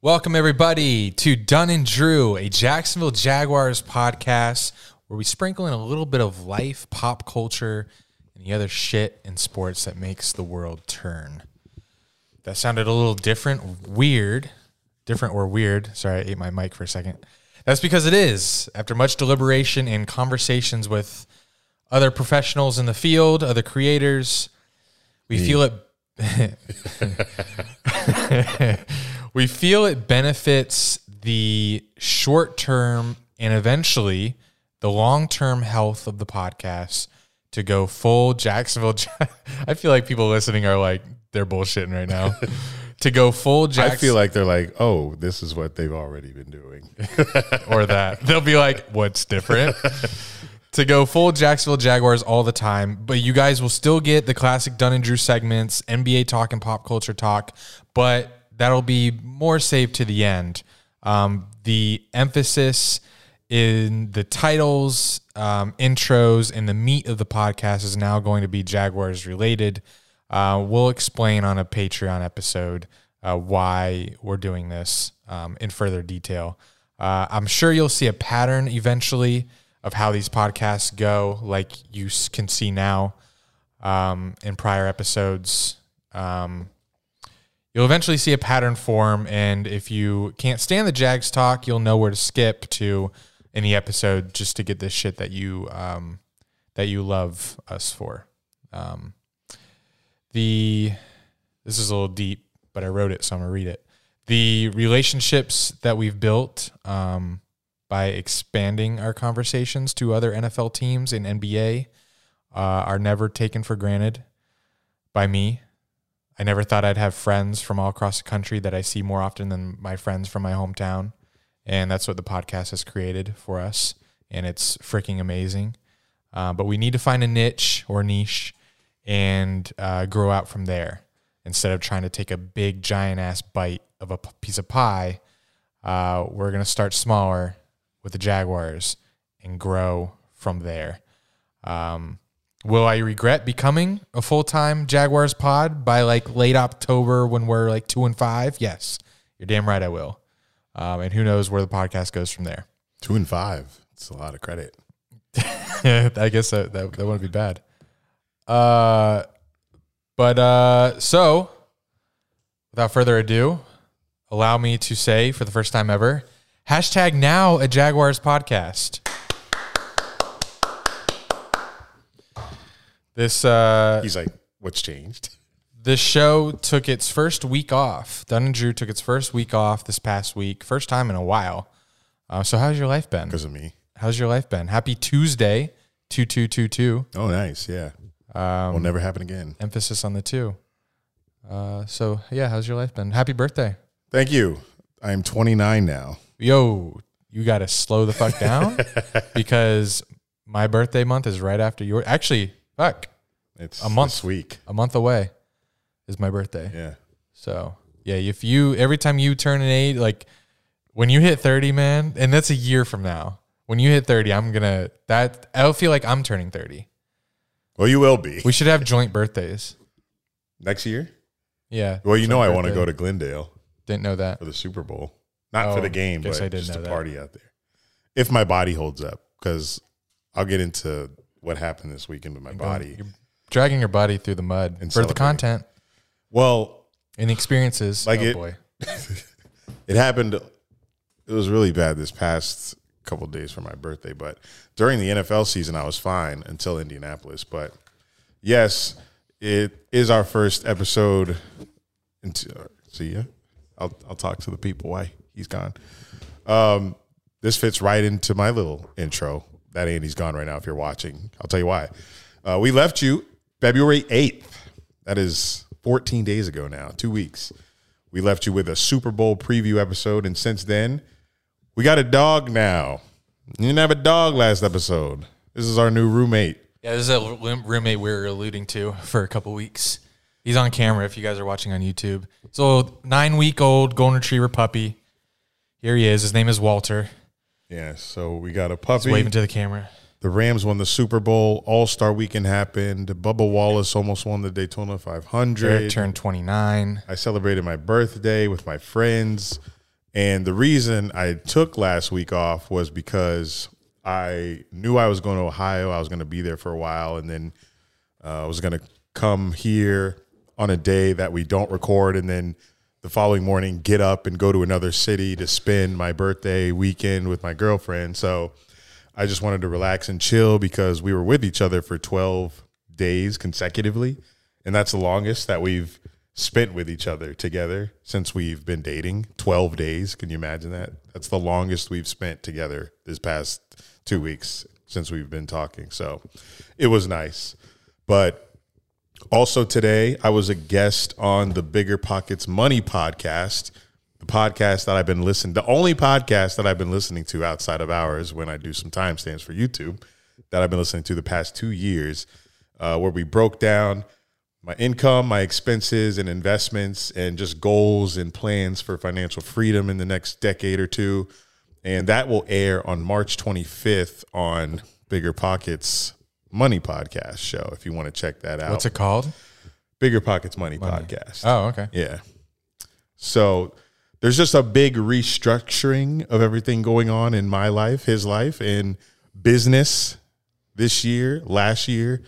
Welcome, everybody, to Dunn and Drew, a Jacksonville Jaguars podcast where we sprinkle in a little bit of life, pop culture, and the other shit in sports that makes the world turn. That sounded a little different, weird, different or weird. Sorry, I ate my mic for a second. That's because it is. After much deliberation and conversations with other professionals in the field, other creators, we feel it. we feel it benefits the short term and eventually the long term health of the podcast to go full Jacksonville. I feel like people listening are like, they're bullshitting right now. to go full Jacksonville. I feel like they're like, oh, this is what they've already been doing. or that. They'll be like, what's different? to go full Jacksonville Jaguars all the time, but you guys will still get the classic Dunn and Drew segments, NBA talk and pop culture talk, but that'll be more saved to the end. Um, the emphasis in the titles, um, intros, and the meat of the podcast is now going to be Jaguars related. Uh, we'll explain on a Patreon episode uh, why we're doing this um, in further detail. Uh, I'm sure you'll see a pattern eventually of how these podcasts go, like you can see now um, in prior episodes. Um, you'll eventually see a pattern form, and if you can't stand the Jags talk, you'll know where to skip to any episode just to get this shit that you um, that you love us for. Um, the this is a little deep, but I wrote it, so I'm gonna read it. The relationships that we've built um, by expanding our conversations to other NFL teams in NBA uh, are never taken for granted by me. I never thought I'd have friends from all across the country that I see more often than my friends from my hometown. And that's what the podcast has created for us. And it's freaking amazing. Uh, but we need to find a niche or niche and uh, grow out from there instead of trying to take a big, giant ass bite of a p- piece of pie. Uh, we're going to start smaller with the Jaguars and grow from there. Um, will I regret becoming a full time Jaguars pod by like late October when we're like two and five? Yes, you're damn right I will. Um, and who knows where the podcast goes from there. Two and five. It's a lot of credit. I guess that, that, that wouldn't be bad. Uh, but uh, so without further ado, allow me to say for the first time ever, hashtag now a Jaguars podcast. This uh, He's like, what's changed? this show took its first week off. Dunn and Drew took its first week off this past week, first time in a while. Uh, so how's your life been? Because of me. How's your life been? Happy Tuesday, two two two two. Oh, nice. Yeah. Um, Will never happen again. emphasis on the two. Uh, so yeah, how's your life been? Happy birthday, Thank you. I'm 29 now. yo! You got to slow the fuck down because my birthday month is right after your. Actually, fuck, It's A month. this week. a month away is my birthday. Yeah. So yeah, if you every time you turn an age, like when you hit thirty, man, and that's a year from now. When you hit thirty, I'm gonna that I'll feel like I'm turning thirty. Well, you will be We should have joint birthdays. next year. Yeah. Well, you know, I want to go to Glendale Didn't know that. for the Super Bowl. Not Oh, for the oh, game, but just to party out there. If my body holds up, because I'll get into what happened this weekend with my body. You're dragging your body through the mud And for the content Well, and the experiences. Like oh it- boy. it happened it was really bad this past couple days for my birthday but during the nfl season i was fine until indianapolis but yes it is our first episode into see ya i'll, I'll talk to the people why he's gone um, this fits right into my little intro that andy's gone right now if you're watching i'll tell you why uh, we left you february 8th that is 14 days ago now two weeks we left you with a Super Bowl preview episode, and since then, we got a dog now. You didn't have a dog last episode. This is our new roommate. Yeah, this is a roommate we were alluding to for a couple weeks. He's on camera if you guys are watching on YouTube. So nine week old golden retriever puppy. Here he is. His name is Walter. Yeah, so we got a He's puppy. waving to the camera. The Rams won the Super Bowl. All Star Weekend happened. Bubba Wallace almost won the Daytona 500. Eric turned 29. I celebrated my birthday with my friends. And the reason I took last week off was because I knew I was going to Ohio. I was going to be there for a while, and then uh, I was going to come here on a day that we don't record, and then the following morning get up and go to another city to spend my birthday weekend with my girlfriend. So I just wanted to relax and chill because we were with each other for 12 days consecutively. And that's the longest that we've spent with each other together since we've been dating 12 days. Can you imagine that? That's the longest we've spent together this past two weeks since we've been talking. So it was nice. But also today, I was a guest on the Bigger Pockets Money podcast, the podcast that I've been listening, the only podcast that I've been listening to outside of ours when I do some timestamps for YouTube that I've been listening to the past two years, uh, where we broke down my income, my expenses, and investments, and just goals and plans for financial freedom in the next decade or two. And that will air on March 25th on Bigger Pockets Money Podcast show if you want to check that out. What's it called? Bigger Pockets Money, Podcast. Oh, okay. Yeah. So there's just a big restructuring of everything going on in my life, his life, and business this year, last year,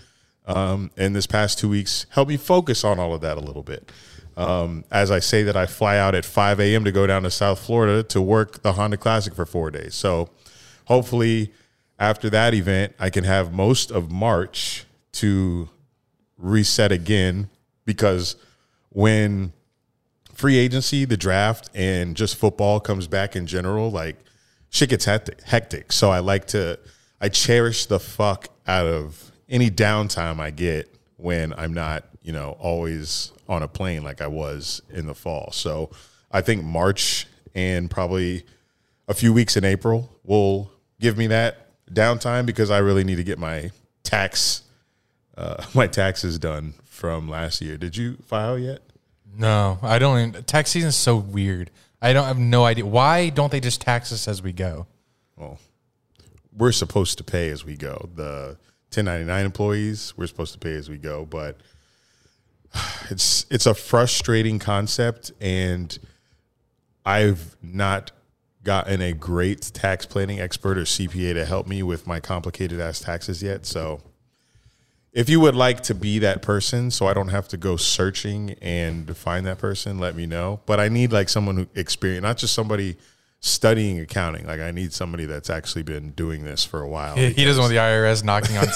um, and this past two weeks. Help me focus on all of that a little bit. Um, as I say that I fly out at 5 a.m. to go down to South Florida to work the Honda Classic for four days. So hopefully after that event, I can have most of March to reset again because when free agency, the draft, and just football comes back in general, like shit gets hectic. So I like to, I cherish the fuck out of any downtime I get when I'm not, you know, always on a plane like I was in the fall. So I think March and probably a few weeks in April will give me that downtime because I really need to get my tax uh, my taxes done from last year. Did you file yet? No, I don't. Even, tax season is so weird. I don't have no idea. Why don't they just tax us as we go? Well, we're supposed to pay as we go. The 1099 employees, we're supposed to pay as we go, but it's it's a frustrating concept and I've not gotten a great tax planning expert or CPA to help me with my complicated ass taxes yet. So if you would like to be that person so I don't have to go searching and find that person, let me know. But I need like someone who experience not just somebody studying accounting. Like I need somebody that's actually been doing this for a while. He, he doesn't want the IRS knocking on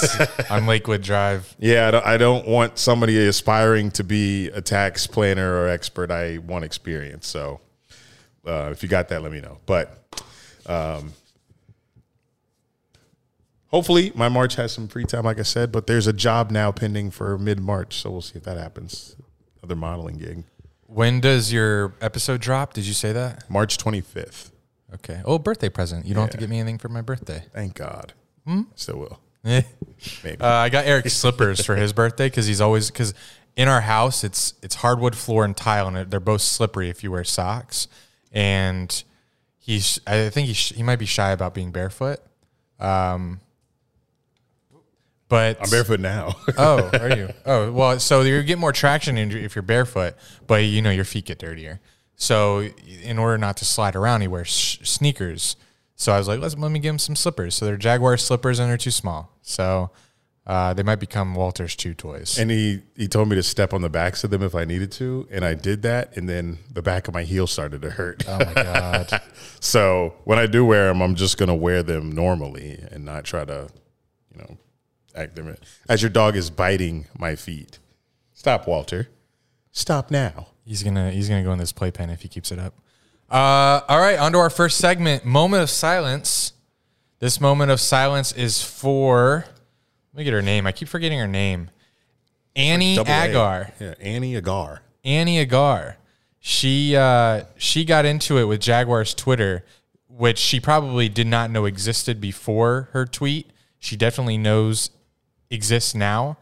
on Lakewood Drive. Yeah, I don't, I don't want somebody aspiring to be a tax planner or expert. I want experience. So uh, if you got that, let me know. But um, hopefully, my March has some free time, like I said. But there's a job now pending for mid March, so we'll see if that happens. Another modeling gig. When does your episode drop? Did you say that? March 25th. Okay. Oh, birthday present. You don't have to get me anything for my birthday. Thank God. Hmm? Still will. Maybe. Uh, I got Eric slippers for his birthday because he's always because in our house it's it's hardwood floor and tile and they're both slippery if you wear socks and he's I think he he might be shy about being barefoot. Um, but I'm barefoot now. oh, are you? Oh, well, so you get more traction if you're barefoot, but you know your feet get dirtier. So in order not to slide around, he wears sneakers. So I was like, let's let me give him some slippers. So they're Jaguar slippers and they're too small. So uh, they might become Walter's chew toys. And he, he told me to step on the backs of them if I needed to. And I did that. And then the back of my heel started to hurt. Oh, my God. so when I do wear them, I'm just going to wear them normally and not try to, you know, act them as your dog is biting my feet. Stop, Walter. Stop now. He's gonna he's gonna go in this playpen if he keeps it up. Uh, all right, on to our first segment, moment of silence. This moment of silence is for let me get her name. I keep forgetting her name. Annie like Agar. Yeah, Annie Agar. Annie Agar. She uh, she got into it with Jaguar's Twitter, which she probably did not know existed before her tweet. She definitely knows exists now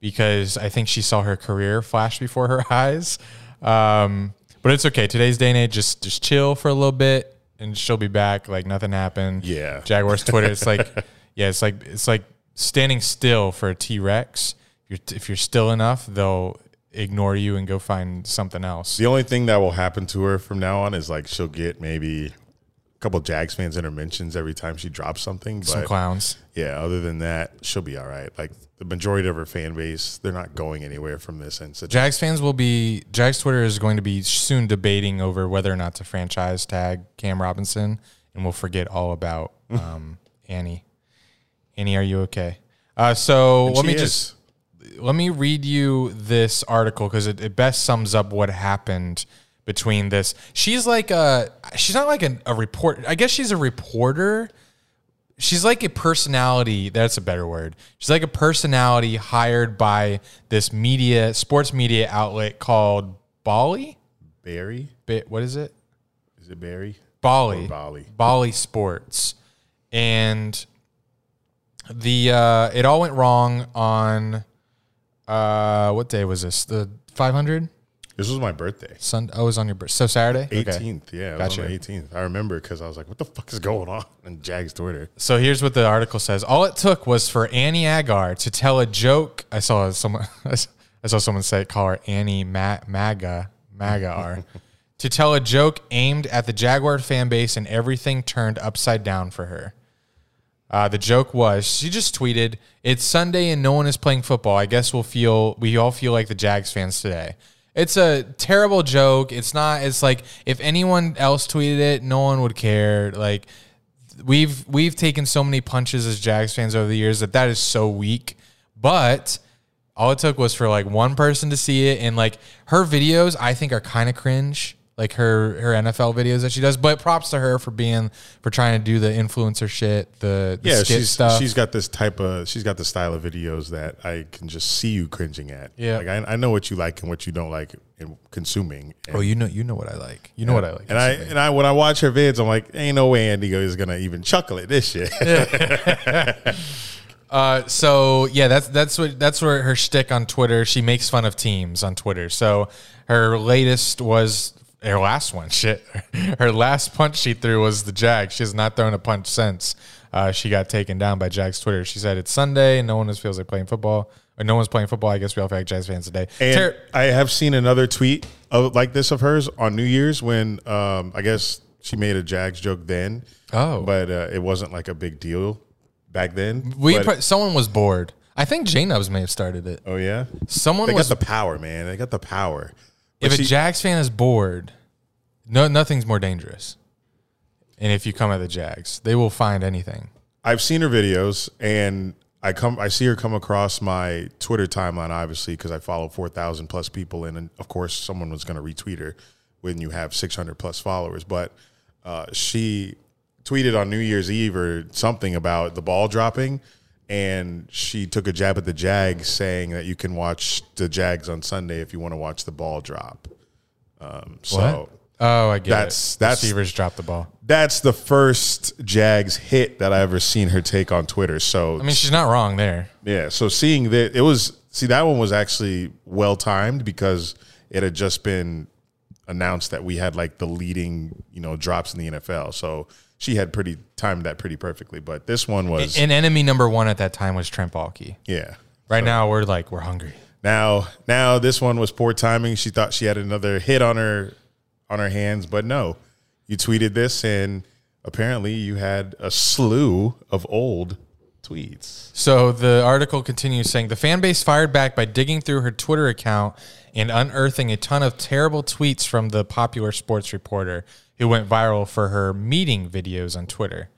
because I think she saw her career flash before her eyes. Um, but it's okay. Today's day and age, just just chill for a little bit, and she'll be back like nothing happened. Yeah. Jaguars Twitter. It's like yeah, it's like it's like standing still for a T Rex. If you're, if you're still enough, they'll ignore you and go find something else. The only thing that will happen to her from now on is like she'll get maybe a couple Jags fans interventions every time she drops something. Some clowns. yeah, other than that, she'll be all right. Like the majority of her fan base, they're not going anywhere from this incident. Jags fans will be Jags Twitter is going to be soon debating over whether or not to franchise tag Cam Robinson, and we'll forget all about um, Annie. Annie, are you okay? Uh, so let me is. just let me read you this article because it, it best sums up what happened between this. She's like a she's not like a, a report. I guess she's a reporter. She's like a personality. That's a better word. She's like a personality hired by this media, sports media outlet called Bally. Barry, Bit what is it? is it Barry? Bally. Bally. Bally Sports, and the uh, it all went wrong on uh, what day was this? The five hundred This was my birthday. Sunday. Oh, it was on your birthday. So Saturday. Okay. 18th, yeah, it Gotcha. on the 18th. I remember because I was like, "What the fuck is going on?" on Jags Twitter. So here's what the article says. All it took was for Annie Agar to tell a joke. I saw someone. I saw someone say call her Annie Ma- Maga Magar to tell a joke aimed at the Jaguar fan base, and everything turned upside down for her. Uh, the joke was she just tweeted, "It's Sunday and no one is playing football. I guess we'll feel we all feel like the Jags fans today." It's a terrible joke. It's not. It's like if anyone else tweeted it, no one would care. Like we've we've taken so many punches as Jags fans over the years that that is so weak. But all it took was for like one person to see it, and like her videos, I think are kind of cringe. Like her her NFL videos that she does, but props to her for being for trying to do the influencer shit, the, the Yeah, she's stuff. she's got this type of she's got the style of videos that I can just see you cringing at. Yeah. like I, I know what you like and what you don't like in consuming. And, oh, you know you know what I like. You know what I like. and I and I when I watch her vids, I'm like, ain't no way Andy is gonna even chuckle at this shit. Uh, so yeah, that's that's what that's where her shtick on Twitter. She makes fun of teams on Twitter. So her latest was her last one. Shit, her last punch she threw was the Jag. She has not thrown a punch since uh, she got taken down by Jags Twitter. She said it's Sunday and no one feels like playing football. Or no one's playing football. I guess we all feel like Jags fans today. And Ter- I have seen another tweet of, like this of hers on New Year's when um, I guess she made a Jags joke then. Oh. but uh, it wasn't like a big deal back then. we someone was bored. I think J Nubs may have started it. oh yeah, Someone they was got the power, man. They got the power. If a Jags fan is bored, no, nothing's more dangerous. And if you come at the Jags, they will find anything. I've seen her videos, and I come, I see her come across my Twitter timeline, obviously, because I follow four thousand plus people, and, and of course, someone was going to retweet her when you have six hundred plus followers. But uh, she tweeted on New Year's Eve or something about the ball dropping, and she took a jab at the Jags, saying that you can watch the Jags on Sunday if you want to watch the ball drop. Um, so. Oh, I get That's- it. that's- Receivers drop the ball. That's the first Jags hit that I ever seen her take on Twitter. So I mean, she's not wrong there. Yeah, so seeing that it was see that one was actually well timed because it had just been announced that we had like the leading, you know, drops in the NFL. So she had pretty timed that pretty perfectly. But this one was And enemy number one at that time was Trent Baalke. yeah. Right now, we're like we're hungry. Now now this one was poor timing. She thought she had another hit on her on her hands, but no. You tweeted this and apparently you had a slew of old tweets. So the article continues saying the fan base fired back by digging through her Twitter account and unearthing a ton of terrible tweets from the popular sports reporter who went viral for her meeting videos on Twitter.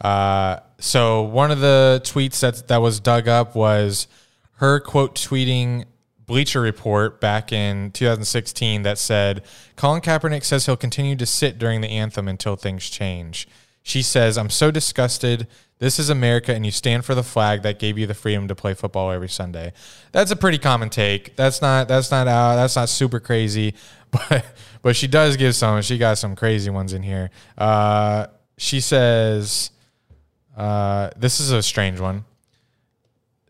Uh, so one of the tweets that that was dug up was her quote tweeting Bleacher Report back in 2016 that said Colin Kaepernick says he'll continue to sit during the anthem until things change. She says, "I'm so disgusted. This is America, and you stand for the flag that gave you the freedom to play football every Sunday." That's a pretty common take. That's not that's not out. That's not super crazy, but but she does give some. She got some crazy ones in here. Uh, she says, uh, "This is a strange one."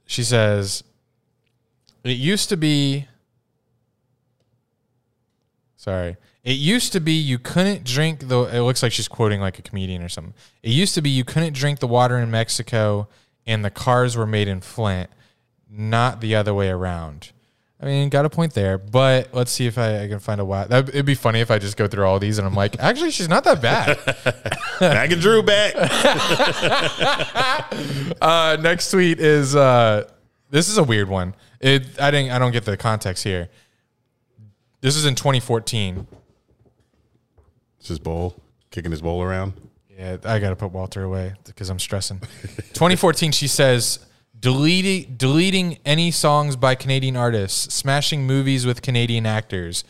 She says, "It used to be." Sorry. It used to be you couldn't drink the. It looks like she's quoting like a comedian or something. It used to be you couldn't drink the water in Mexico, and the cars were made in Flint, not the other way around. I mean, got a point there, but let's see if I, I can find a wow. That, it'd be funny if I just go through all these and I'm like, actually, she's not that bad. Back and Drew back. uh, next tweet is uh, this is a weird one. It I didn't I don't get the context here. This is in 2014. It's his bowl, kicking his bowl around. Yeah, I got to put Walter away because I'm stressing. 2014, she says, deleting, deleting any songs by Canadian artists, smashing movies with Canadian actors,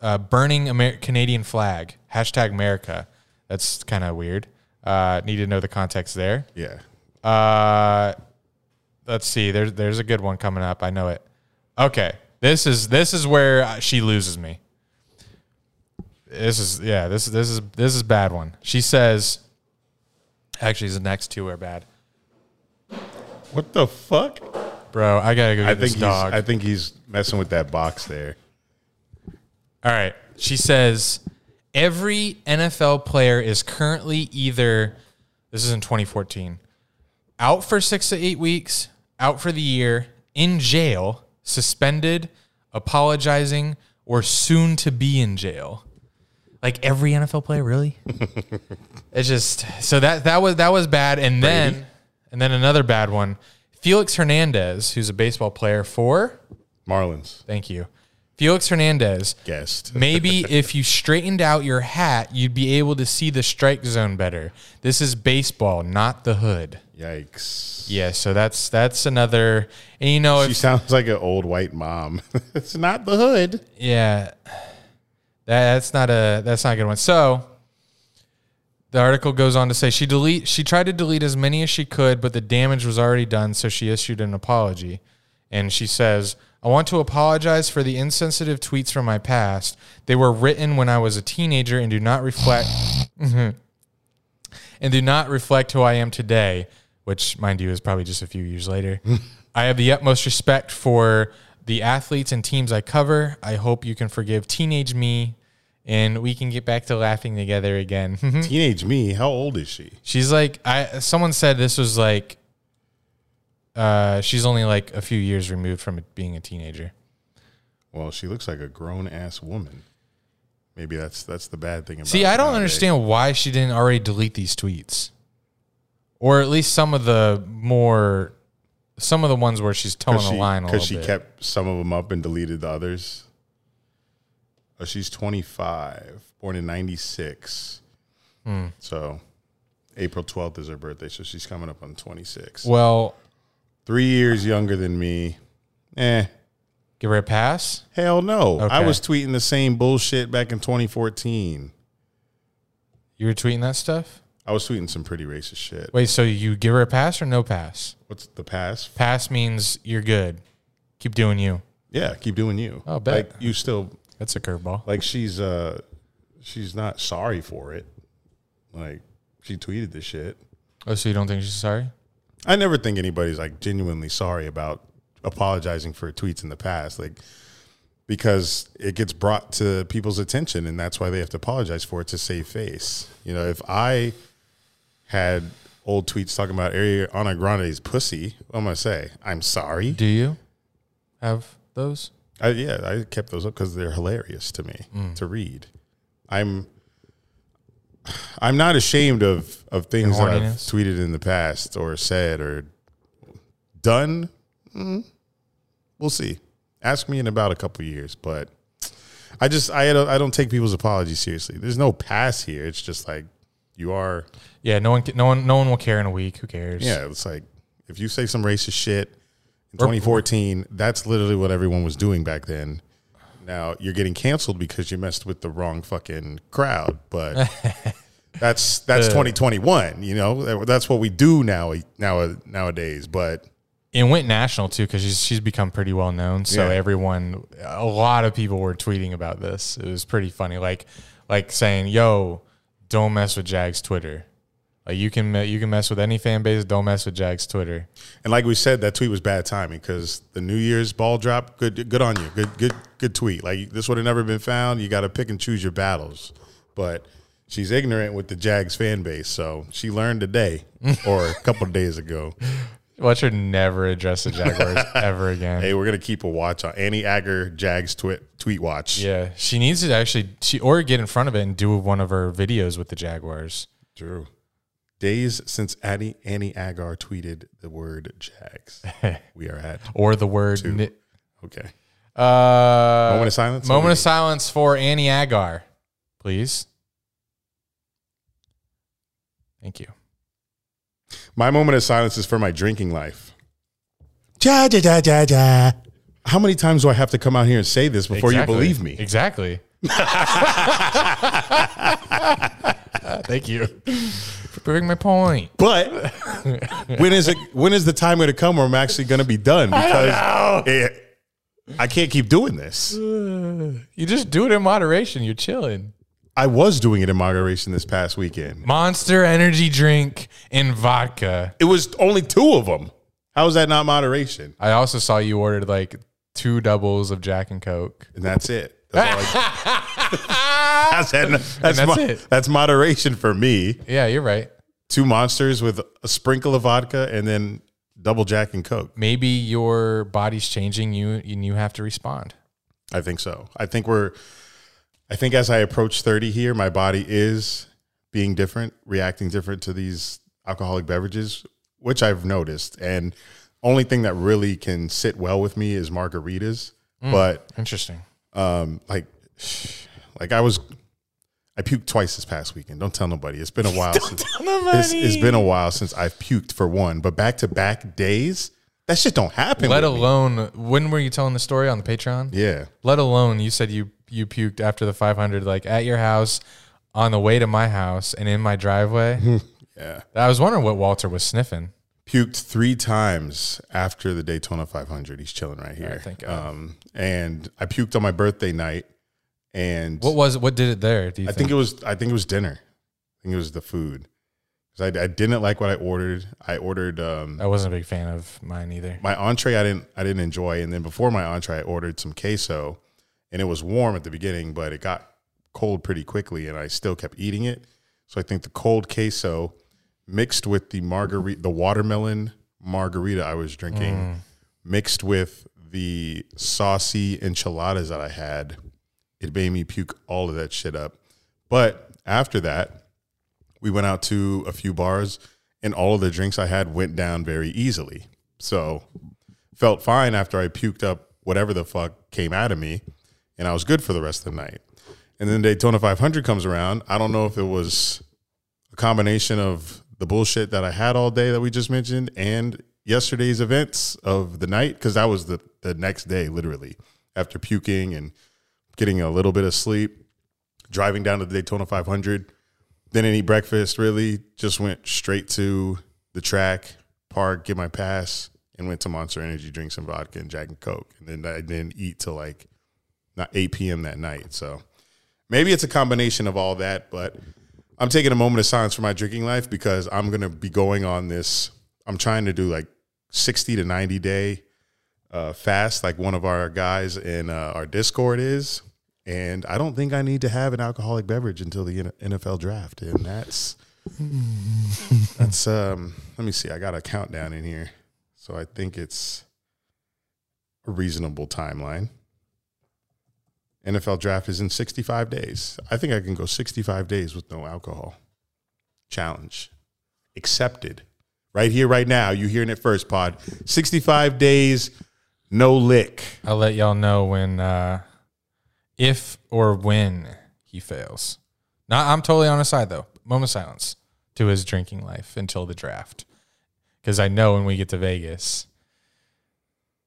uh, burning Amer- Canadian flag, hashtag America. That's kind of weird. Uh, need to know the context there. Yeah. Uh, let's see. There's there's a good one coming up. I know it. Okay, this is this is where she loses me. This is yeah. This this is this is a bad one. She says. Actually, the next two are bad, What the fuck? bro. I gotta go get I this think he's, dog. I think he's messing with that box there. All right. She says every NFL player is currently either this is in 2014 out for 6 to 8 weeks, out for the year, in jail, suspended, apologizing or soon to be in jail. Like every NFL player really? it's just so that that was that was bad and then and then another bad one. Felix Hernandez, who's a baseball player for Marlins Thank you. Felix Hernandez guest. Maybe if you straightened out your hat, you'd be able to see the strike zone better. This is baseball, not the hood. Yikes. Yeah, so that's that's another. And you know, She if, sounds like an old white mom. it's not the hood. yeah, that's not a that's not a good one. So the article goes on to say she delete she tried to delete as many as she could, but the damage was already done, so she issued an apology. And she says, I want to apologize for the insensitive tweets from my past. They were written when I was a teenager and do not reflect and do not reflect who I am today, which mind you is probably just a few years later. I have the utmost respect for the athletes and teams I cover. I hope you can forgive teenage me and we can get back to laughing together again. Teenage me. How old is she? She's like I someone said this was like uh she's only like a few years removed from being a teenager. Well, she looks like a grown ass woman. Maybe that's that's the bad thing about See, I don't nowadays. understand why she didn't already delete these tweets. Or at least some of the more some of the ones where she's towing the line a little Because she bit. kept some of them up and deleted the others. Oh, she's 25, born in 96. Hmm. So April 12th is her birthday. So she's coming up on 26. well, Three years younger than me. Eh. give her a pass. Hell no. I was tweeting the same bullshit back in 2014. You were tweeting that stuff? I was tweeting some pretty racist shit. Wait, so you give her a pass or no pass? What's the pass? Pass means you're good. Keep doing you. Yeah, keep doing you. Oh, bet. Like you still That's a curveball. like she's uh she's not sorry for it. Like she tweeted this shit. Oh, so you don't think she's sorry? I never think anybody's like genuinely sorry about apologizing for tweets in the past. Like because it gets brought to people's attention and that's why they have to apologize for it to save face. You know, if I had old tweets talking about Ariana Grande's pussy, what am I gonna say? I'm sorry. Do you have those? I, yeah, I kept those up because they're hilarious to me to read. I'm I'm not ashamed of of things that I've tweeted in the past or said or done. Mm, we'll see. Ask me in about a couple years, but I just I don't I don't take people's apologies seriously. There's no pass here. It's just like you are. Yeah, no one, no one, no one will care in a week. Who cares? Yeah, it's like if you say some racist shit in 2014, that's literally what everyone was doing back then. Now you're getting canceled because you messed with the wrong fucking crowd, but that's that's Uh. 2021. You know, that's what we do now now nowadays. But It went national too because she's she's become pretty well known. So Yeah. everyone, a lot of people were tweeting about this. It was pretty funny, like like saying, "Yo, don't mess with Jags Twitter. Like you can you can mess with any fan base. Don't mess with Jags Twitter." and like we said, that tweet was bad timing because the New Year's ball drop. Good good on you. Good good good tweet. Like this would have never been found. You got to pick and choose your battles. But she's ignorant with the Jags fan base, so she learned today or a couple of days ago. Watch her never address the Jaguars ever again. Hey, we're gonna keep a watch on Annie Agar Jags tweet tweet watch. Yeah, she needs to actually she or get in front of it and do one of her videos with the Jaguars. True. Days since Annie Annie Agar tweeted the word Jags. we are at Or the word ni- okay. uh Moment of silence. moment of silence for Annie Agar, please. Thank you. My moment of silence is for my drinking life. Ja, ja, ja, ja, ja. How many times do I have to come out here and say this before Exactly. you believe me? Exactly. Thank you for proving my point. But when is it? When is the time going to come where I'm actually going to be done? Because it, I can't keep doing this. You just do it in moderation. You're chilling. I was doing it in moderation this past weekend. Monster energy drink and vodka. It was only two of them. How is that not moderation? I also saw you ordered like two doubles of Jack and Coke. And that's it. That's, that's, that's, that's mo- it. that's moderation for me. Yeah, you're right. Two monsters with a sprinkle of vodka and then double Jack and Coke. Maybe your body's changing you and you have to respond. I think so. I think we're. I think as I approach thirty here, my body is being different, reacting different to these alcoholic beverages, which I've noticed. And only thing that really can sit well with me is margaritas. Mm, but Interesting. Um, like, like I was, I puked twice this past weekend. Don't tell nobody. It's been a while Don't since it's, it's been a while since I've puked for one. But back to back days, that shit don't happen. Let with me. alone when were you telling the story on the Patreon? yeah. Let alone you said you you puked after the 500 like at your house on the way to my house and in my driveway. Yeah. I was wondering what Walter was sniffing. Puked three times after the Daytona 500. He's chilling right here. thank God. um, and I puked on my birthday night, and What was what did it there? Do you I think it was I think it was dinner. I think it was the food because I, I didn't like what I ordered. I ordered um, I wasn't a big fan of mine either. my entree. I didn't I didn't enjoy, and then before my entree, I ordered some queso, and it was warm at the beginning, but it got cold pretty quickly, and I still kept eating it. So I think the cold queso mixed with the margarita, the watermelon margarita I was drinking, mm. mixed with the saucy enchiladas that I had, it made me puke all of that shit up. But after that, we went out to a few bars, and all of the drinks I had went down very easily. So felt fine after I puked up whatever the fuck came out of me, and I was good for the rest of the night. And then Daytona 500 comes around. I don't know if it was a combination of the bullshit that I had all day that we just mentioned and yesterday's events of the night, because that was the, the next day, literally, after puking and getting a little bit of sleep, driving down to the Daytona 500. Didn't eat breakfast, really. Just went straight to the track, park, get my pass, and went to Monster Energy, drink some vodka and Jack and Coke. And then I didn't eat till like not 8 p.m. that night. So maybe it's a combination of all that, but I'm taking a moment of silence for my drinking life because I'm to be going on this. I'm trying to do like 60 to 90 day uh, fast, like one of our guys in uh, our Discord is. And I don't think I need to have an alcoholic beverage until the NFL draft. And that's, that's, um, let me see. I got a countdown in here. So I think it's a reasonable timeline. NFL draft is in 65 days. I think I can go 65 days with no alcohol. Challenge accepted. Right here, right now. You hearing it first, pod. 65 days, no lick. I'll let y'all know when, uh, if or when he fails. Not, I'm totally on his side though. Moment of silence to his drinking life until the draft, because I know when we get to Vegas,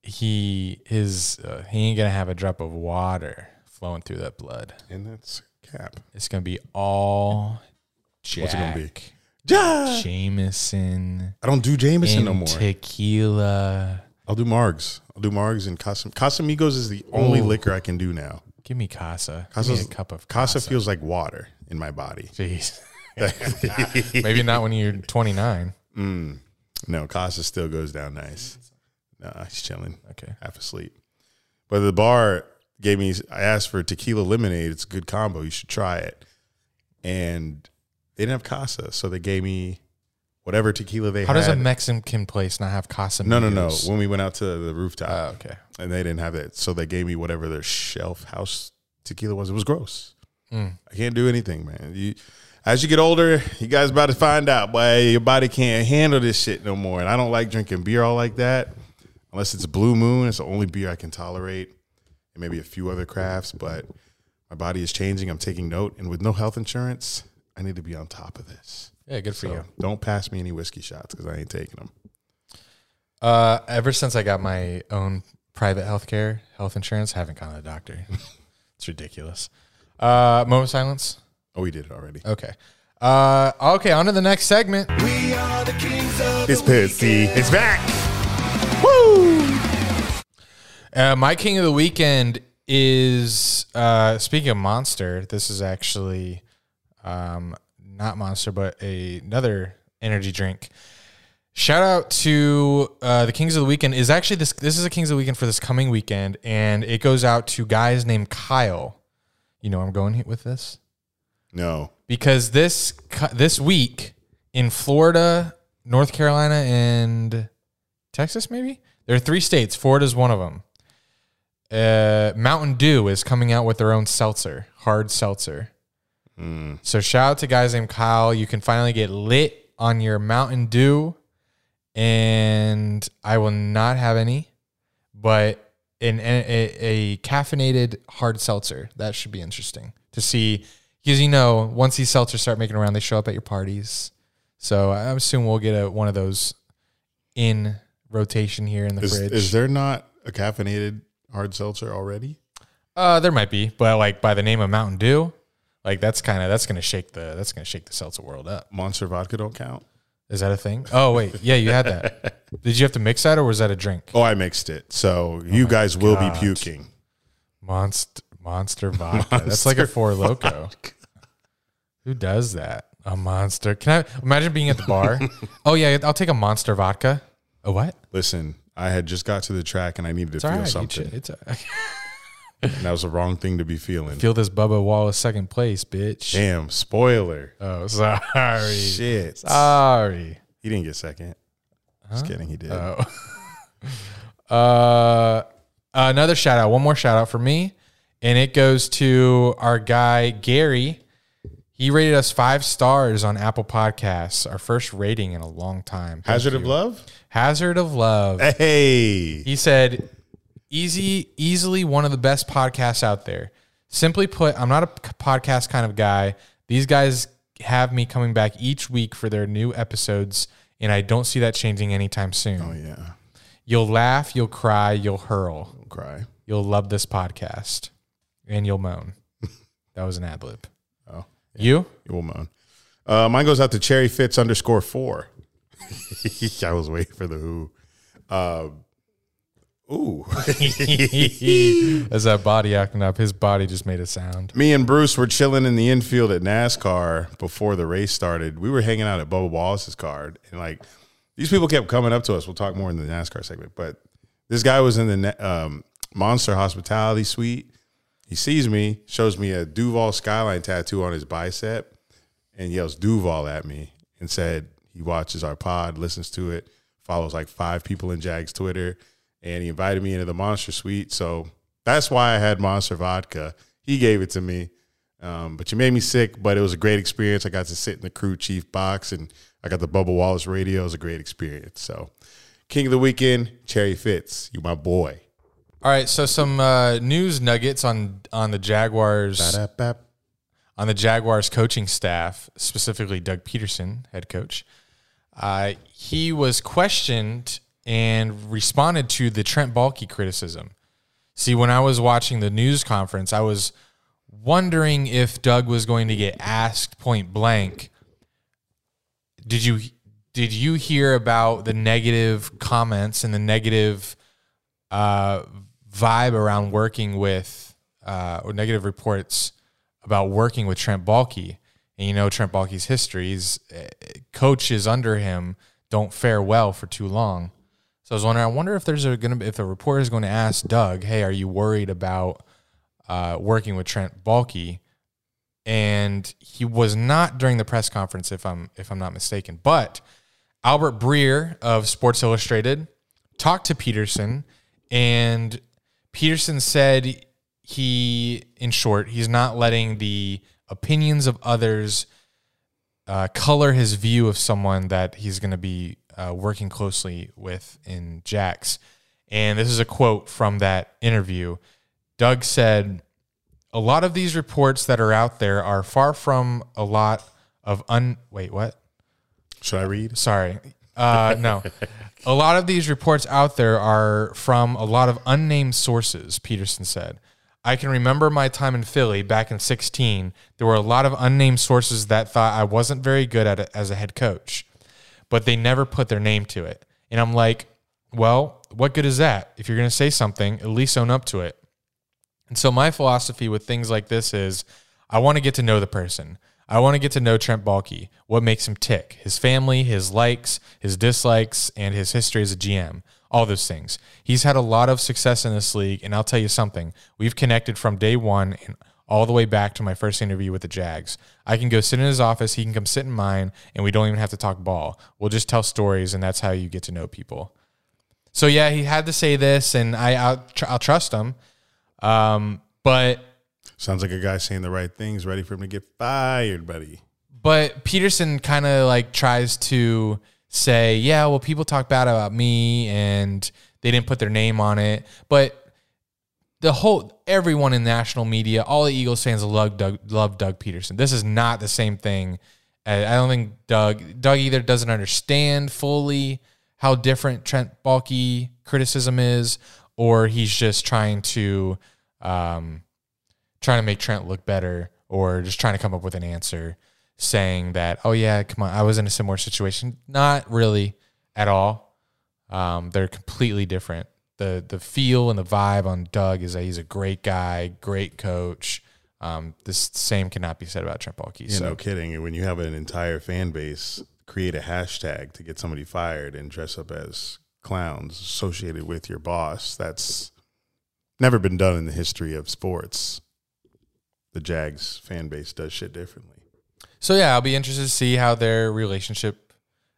he his uh, he ain't gonna have a drop of water flowing through that blood. And that's cap. It's gonna be all Jack, What's it gonna be? Jameson, I don't do Jameson no more. tequila. I'll do Margs. I'll do Margs and Casam. Casamigos is the only Ooh. liquor I can do now. Give me casa. Give me a cup of Casa casa. feels like water in my body. Jeez. Maybe not when you're 29. Mm. No, Casa still goes down nice. Nah, he's chilling. Okay. half asleep. But the bar gave me. I asked for tequila lemonade. It's a good combo. You should try it. And they didn't have casa, so they gave me whatever tequila they had. How had. does a Mexican place not have casa? no, no, no. When we went out to the rooftop, Oh, okay. and they didn't have it, so they gave me whatever their shelf house tequila was. It was gross. Hmm. I can't do anything, man. You, as you get older, you guys about to find out, why your body can't handle this shit no more. And I don't like drinking beer all like that, unless it's Blue Moon. It's the only beer I can tolerate, and maybe a few other crafts. But my body is changing. I'm taking note, and with no health insurance, I need to be on top of this. Yeah, good for So you. don't pass me any whiskey shots because I ain't taking them. Uh, ever since I got my own private health care, health insurance, I haven't gone to the doctor. it's ridiculous. Uh, moment of silence. Oh, we did it already. Okay. Uh, okay, on to the next segment. It's pussy. It's back. Uh, my king of the weekend is uh, speaking of Monster. This is actually um, not Monster, but a, another energy drink. Shout out to uh, the Kings of the Weekend. Is actually this. This is a Kings of the Weekend for this coming weekend, and it goes out to guys named Kyle. You know I'm going with this No. because this this week in Florida, North Carolina, and Texas, maybe there are three states. Florida's one of them. Uh, Mountain Dew is coming out with their own seltzer, hard seltzer. So shout out to guys named Kyle. You can finally get lit on your Mountain Dew, and I will not have any, but an, a, a caffeinated hard seltzer that should be interesting to see because you know once these seltzers start making around, they show up at your parties. So I assume we'll get a, one of those in rotation here in the Is, fridge. is there not a caffeinated hard seltzer already? Uh, there might be, but like by the name of Mountain Dew, like that's kind of that's gonna shake the that's gonna shake the seltzer world up. Monster vodka don't count. Is that a thing? Oh wait, yeah, you had that. Did you have to mix that, or was that a drink? Oh, I mixed it. So you guys will be puking. Monster Monster vodka. That's like a Four Loko. Who does that? A monster. Can I imagine being at the bar? oh yeah, I'll take a monster vodka. A what? Listen, I had just got to the track and I needed to It's feel all right. something. It's a, And that was the wrong thing to be feeling. feel this Bubba Wallace second place, bitch. Damn, spoiler. Oh, sorry. Shit. Sorry. He didn't get second. Just kidding, he did. Oh. uh, another shout out. One more shout out for me, and it goes to our guy Gary. He rated us five stars on Apple Podcasts. Our first rating in a long time. Thank Hazard you. of love? Hazard of Love. Hey. He said, "Easy, easily one of the best podcasts out there." Simply put, I'm not a podcast kind of guy. These guys have me coming back each week for their new episodes, and I don't see that changing anytime soon. Oh yeah. You'll laugh, you'll cry, you'll hurl. Don't cry. You'll love this podcast, and you'll moan. that was an ad lib. You? You will moan. Uh, mine goes out to Cherry Fits underscore four. I was waiting for the who. Uh, ooh. As that body acting up, his body just made a sound. Me and Bruce were chilling in the infield at NASCAR before the race started. We were hanging out at Bubba Wallace's card, and like these people kept coming up to us. We'll talk more in the NASCAR segment, but this guy was in the um, Monster Hospitality Suite. He sees me, shows me a Duval Skyline tattoo on his bicep, and yells Duval at me and said he watches our pod, listens to it, follows like five people in Jag's Twitter, and he invited me into the Monster Suite. So that's why I had Monster Vodka. He gave it to me. Um, but you made me sick, but it was a great experience. I got to sit in the crew chief box and I got the Bubba Wallace radio. It was a great experience. So, King of the Weekend, Cherry Fitz, you my boy. All right, so some uh, news nuggets on on the Jaguars Ba-da-bap. on the Jaguars coaching staff, specifically Doug Pederson, head coach. Uh, he was questioned and responded to the Trent Baalke criticism. See, when I was watching the news conference, I was wondering if Doug was going to get asked point blank. Did you did you hear about the negative comments and the negative uh, vibe around working with uh, or negative reports about working with Trent Baalke? And you know Trent Baalke's history. histories, coaches under him don't fare well for too long. So I was wondering, I wonder if there's gonna if a reporter is going to ask Doug, "Hey, are you worried about uh, working with Trent Baalke?" And he was not during the press conference, if I'm if I'm not mistaken. But Albert Breer of Sports Illustrated talked to Pederson, and Pederson said he, in short, he's not letting the opinions of others uh, color his view of someone that he's going to be uh, working closely with in Jax. And this is a quote from that interview. Doug said, A lot of these reports that are out there are far from a lot of un. Wait, what? Should I read? Sorry. Uh, no. a lot of these reports out there are from a lot of unnamed sources, Pederson said. I can remember my time in Philly back in 16. There were a lot of unnamed sources that thought I wasn't very good at it as a head coach, but they never put their name to it. And I'm like, well, what good is that? If you're going to say something, at least own up to it. And so my philosophy with things like this is I want to get to know the person. I want to get to know Trent Baalke, what makes him tick, his family, his likes, his dislikes, and his history as a GM all those things. He's had a lot of success in this league, and I'll tell you something. We've connected from day one and all the way back to my first interview with the Jags. I can go sit in his office, he can come sit in mine, and we don't even have to talk ball. We'll just tell stories, and that's how you get to know people. So yeah, he had to say this, and I I'll, I'll trust him. Um, but sounds like a guy saying the right things, ready for him to get fired, buddy. But Pederson kind of like tries to say, yeah, well, people talk bad about me and they didn't put their name on it. But the whole everyone in national media, all the Eagles fans love Doug, love Doug Pederson. This is not the same thing. I don't think Doug Doug either doesn't understand fully how different Trent Baalke criticism is, or he's just trying to um, trying to make Trent look better, or just trying to come up with an answer saying that, oh yeah, come on, I was in a similar situation. Not really at all. Um, they're completely different. The the feel and the vibe on Doug is that he's a great guy, great coach. Um, this same cannot be said about Trent Baalke. Yeah, so. no kidding. When you have an entire fan base create a hashtag to get somebody fired and dress up as clowns associated with your boss, that's never been done in the history of sports. The Jags fan base does shit differently. So yeah, I'll be interested to see how their relationship.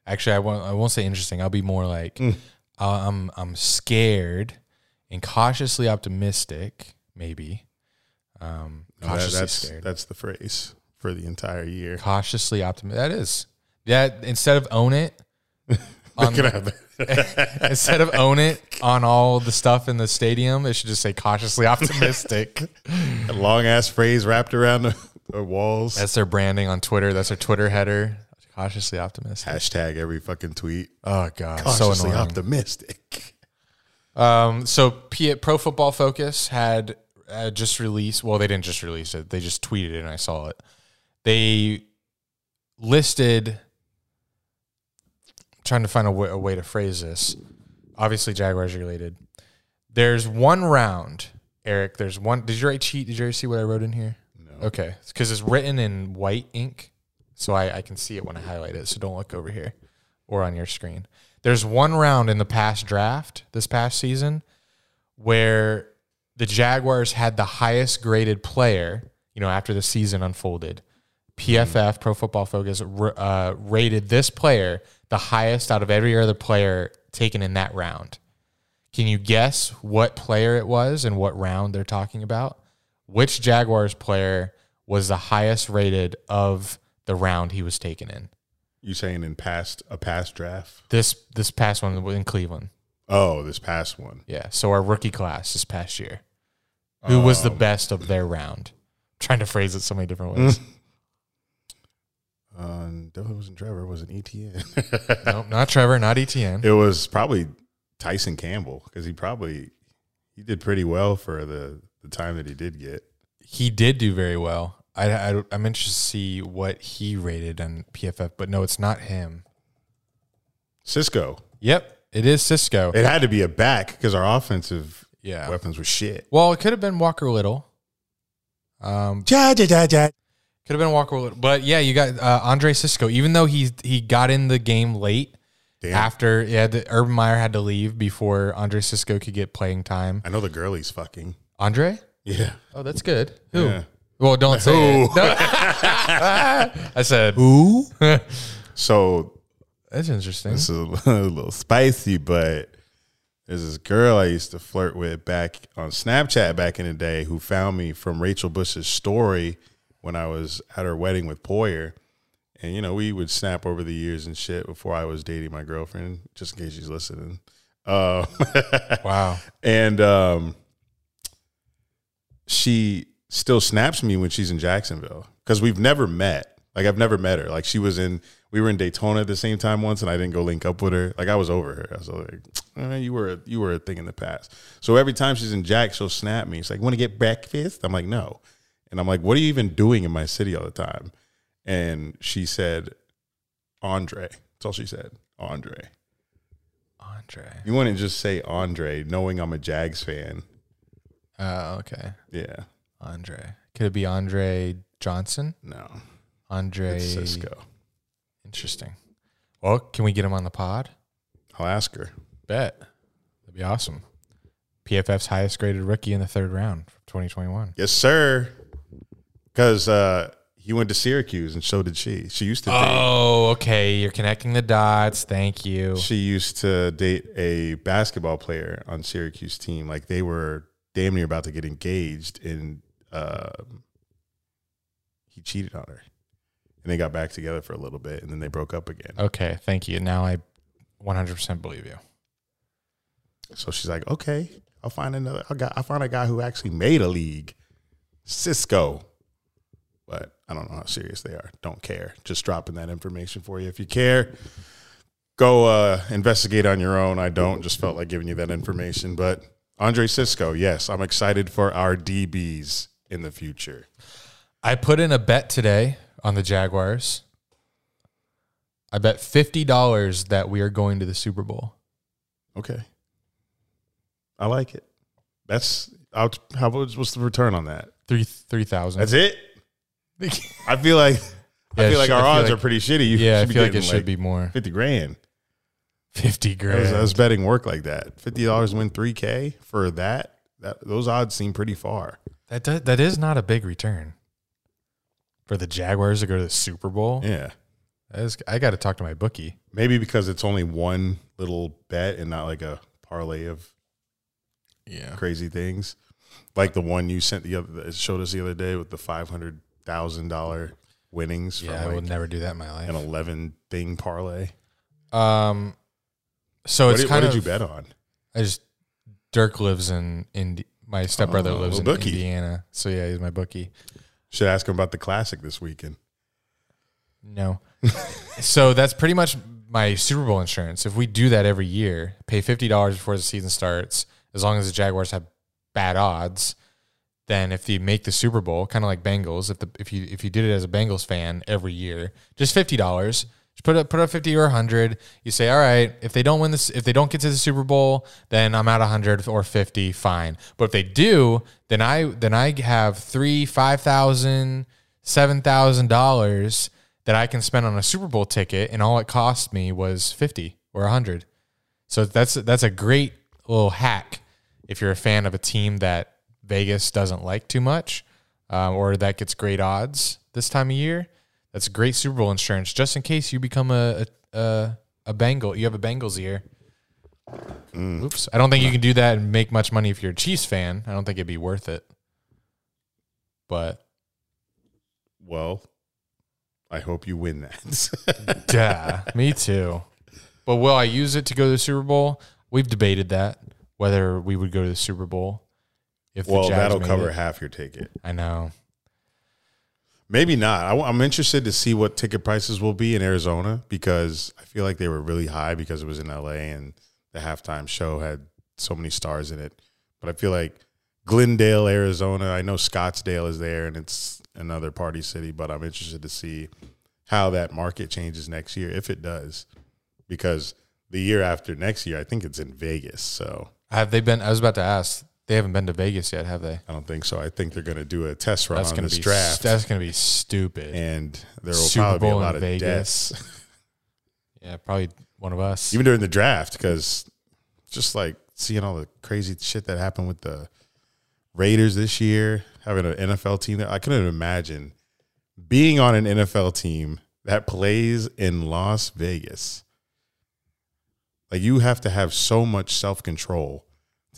Actually, I won't. I won't say interesting. I'll be more like mm. uh, I'm. I'm scared and cautiously optimistic. Maybe. Um, cautiously that's, scared. That's the phrase for the entire year. Cautiously optimistic. That is. Yeah. Instead of own it. On, instead of own it on all the stuff in the stadium, it should just say cautiously optimistic. A long ass phrase wrapped around the walls. That's their branding on Twitter. That's their Twitter header. Cautiously optimistic. Hashtag every fucking tweet. Oh god, Cautiously so annoying. optimistic. Um, so P- Pro Football Focus had uh, just released. Well, they didn't just release it. They just tweeted it, and I saw it. They listed. Trying to find a way, a way to phrase this. Obviously, Jaguars related. There's one round, Eric. There's one. Did you cheat? Did you see what I wrote in here? No. Okay, because it's written in white ink, so I, I can see it when I highlight it. So don't look over here or on your screen. There's one round in the past draft this past season where the Jaguars had the highest graded player. You know, after the season unfolded, PFF Pro Football Focus uh, rated this player the highest out of every other player taken in that round. Can you guess what player it was and what round they're talking about? which Jaguars player was the highest rated of the round he was taken in? You saying in past a past draft? This this past one in Cleveland. Oh, this past one. Yeah. So our rookie class this past year. Who um, was the um, best of their round? I'm trying to phrase it so many different ways. Uh, definitely wasn't Trevor. It wasn't ETN. nope, not Trevor, not ETN. It was probably Tyson Campbell because he probably he did pretty well for the the time that he did get. He did do very well. I, I I'm interested to see what he rated on PFF, but no, it's not him. Cisco. Yep, it is Cisco. It had to be a back because our offensive yeah. weapons were shit. Well, it could have been Walker Little. Um, ja, ja, ja. Could have been Walker Little, but yeah, you got uh, Andre Cisco. Even though he he got in the game late, Damn. after yeah, the, Urban Meyer had to leave before Andre Cisco could get playing time. I know the girlie's fucking. Andre? Yeah. Oh, that's good. Who? Yeah. Well, don't say Who? it. No. I said who. so That's interesting. This is a little spicy, but there's this girl I used to flirt with back on Snapchat back in the day who found me from Rachel Bush's story when I was at her wedding with Poyer. And, you know, we would snap over the years and shit before I was dating my girlfriend, just in case she's listening. Uh, Wow. and um, she still snaps me when she's in Jacksonville because we've never met. Like I've never met her. Like she was in, we were in Daytona at the same time once, and I didn't go link up with her. Like I was over her. I was like, eh, you were a, you were a thing in the past. So every time she's in Jack, she'll snap me. It's like, want to get breakfast? I'm like, no. And I'm like, what are you even doing in my city all the time? And she said, Andre. That's all she said. Andre. Andre. You wouldn't just say Andre, knowing I'm a Jags fan. Oh, okay. Yeah. Andre. Could it be Andre Johnson? No. Andre. It's Cisco. Interesting. Well, can we get him on the pod? I'll ask her. Bet. That'd be awesome. PFF's highest graded rookie in the third round for 2021. Yes, sir. Because uh, he went to Syracuse, and so did she. She used to date. Oh, okay. You're connecting the dots. Thank you. She used to date a basketball player on Syracuse team. Like they were damn near about to get engaged, and um he cheated on her. And they got back together for a little bit, and then they broke up again. Okay. Thank you. Now I 100% believe you. So she's like, "Okay, I'll find another. I got. I found a guy who actually made a league, Cisco." But I don't know how serious they are. Don't care. Just dropping that information for you. If you care, go uh, investigate on your own. I don't. Just felt like giving you that information. But Andre Cisco, yes, I'm excited for our DBs in the future. I put in a bet today on the Jaguars. I bet $50 that we are going to the Super Bowl. Okay, I like it. That's I'll, how what's the return on that? Three 3000 That's it. I feel like I feel like our odds like- are pretty shitty. You Yeah, I feel like it should be more. fifty grand. 50 I was, grand. I was betting work like that. Fifty dollars win three k for that. That those odds seem pretty far. That does, that is not a big return for the Jaguars to go to the Super Bowl. Yeah, is, I got to talk to my bookie. maybe because it's only one little bet and not like a parlay of Yeah, crazy things, like the one you sent the other showed us the other day with the five hundred thousand dollar winnings yeah, I from would never do that in my life. an eleven thing parlay. Um, so What it's did, what kind did you bet on? I just Dirk lives in Indi- My stepbrother Oh, lives in bookie. Indiana, so yeah, he's my bookie. Should ask him about the classic this weekend. No, so that's pretty much my Super Bowl insurance. If we do that every year, pay fifty dollars before the season starts, as long as the Jaguars have bad odds, then if you make the Super Bowl, kind of like Bengals, if the if you if you did it as a Bengals fan every year, just fifty dollars. Just put up put up fifty or hundred. You say, all right, if they don't win this, if they don't get to the Super Bowl, then I'm at hundred or fifty, fine. But if they do, then I then I have three, five thousand, seven thousand dollars that I can spend on a Super Bowl ticket, and all it cost me was fifty or hundred. So that's that's a great little hack if you're a fan of a team that Vegas doesn't like too much, um, or that gets great odds this time of year. That's great Super Bowl insurance, just in case you become a a, a, a Bengal. You have a Bengals ear. Oops. I don't think you can do that and make much money if you're a Chiefs fan. I don't think it'd be worth it. But Well, I hope you win that. yeah, me too. But will I use it to go to the Super Bowl? We've debated that whether we would go to the Super Bowl. If well, that'll cover it. half your ticket. I know. Maybe not. I, am interested to see what ticket prices will be in Arizona because I feel like they were really high because it was in LA and the halftime show had so many stars in it. But I feel like Glendale, Arizona, I know Scottsdale is there and it's another party city, but I'm interested to see how that market changes next year, if it does. Because the year after next year, I think it's in Vegas. So Have they been? I was about to ask. They haven't been to Vegas yet, have they? I don't think so. I think they're going to do a test run That's on gonna this be draft. That's gonna be stupid. and there will Super probably be a lot of Vegas. deaths. yeah, probably one of us. even during the draft because just like seeing all the crazy shit that happened with the Raiders this year, having an NFL team that I couldn't imagine being on an NFL team that plays in Las Vegas. Like you have to have so much self control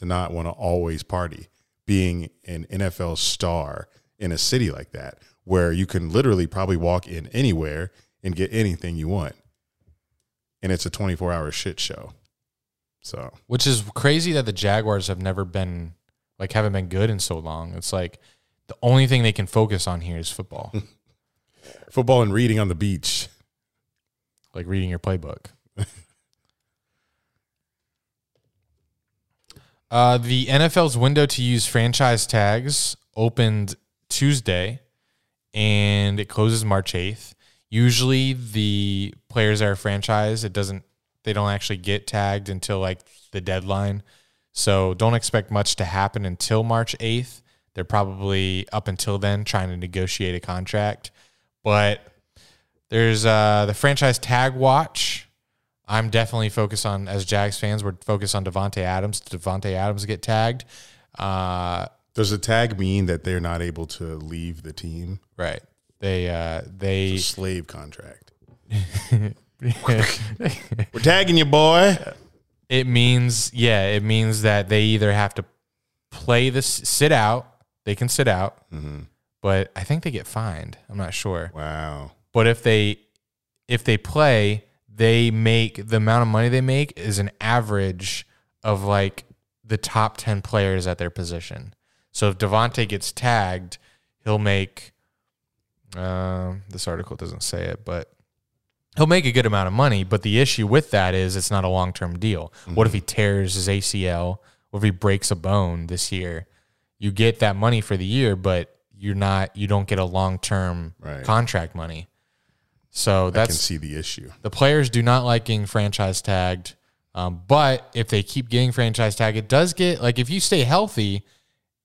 to not want to always party. Being an NFL star in a city like that, where you can literally probably walk in anywhere and get anything you want, and it's a twenty four hour shit show. So Which is crazy that the Jaguars have never been like haven't been good in so long. It's like the only thing they can focus on here is football, football and reading on the beach. like reading your playbook. uh, the NFL's window to use franchise tags opened Tuesday, and it closes March eighth. Usually, the players are franchise, it doesn't they don't actually get tagged until like the deadline. So don't expect much to happen until March 8th. They're probably up until then trying to negotiate a contract. But there's uh, the franchise tag watch. I'm definitely focused on, as Jags fans, we're focused on Davante Adams. Davante Adams get tagged. Uh, Does a tag mean that they're not able to leave the team? right. They uh, they slave contract. We're tagging you, boy. It means, yeah, it means that they either have to play this, sit out. They can sit out, but I think they get fined. I'm not sure. Wow. But if they, if they play, they make the amount of money they make is an average of like the top ten players at their position. So if Davante gets tagged, he'll make. Um, this article doesn't say it, but he'll make a good amount of money. But the issue with that is it's not a long term deal. What if he tears his ACL? What if he breaks a bone this year? You get that money for the year, but you're not. You don't get a long term Right. contract money. So I can that's see the issue. the players do not like getting franchise tagged. Um, but if they keep getting franchise tagged, it does get like if you stay healthy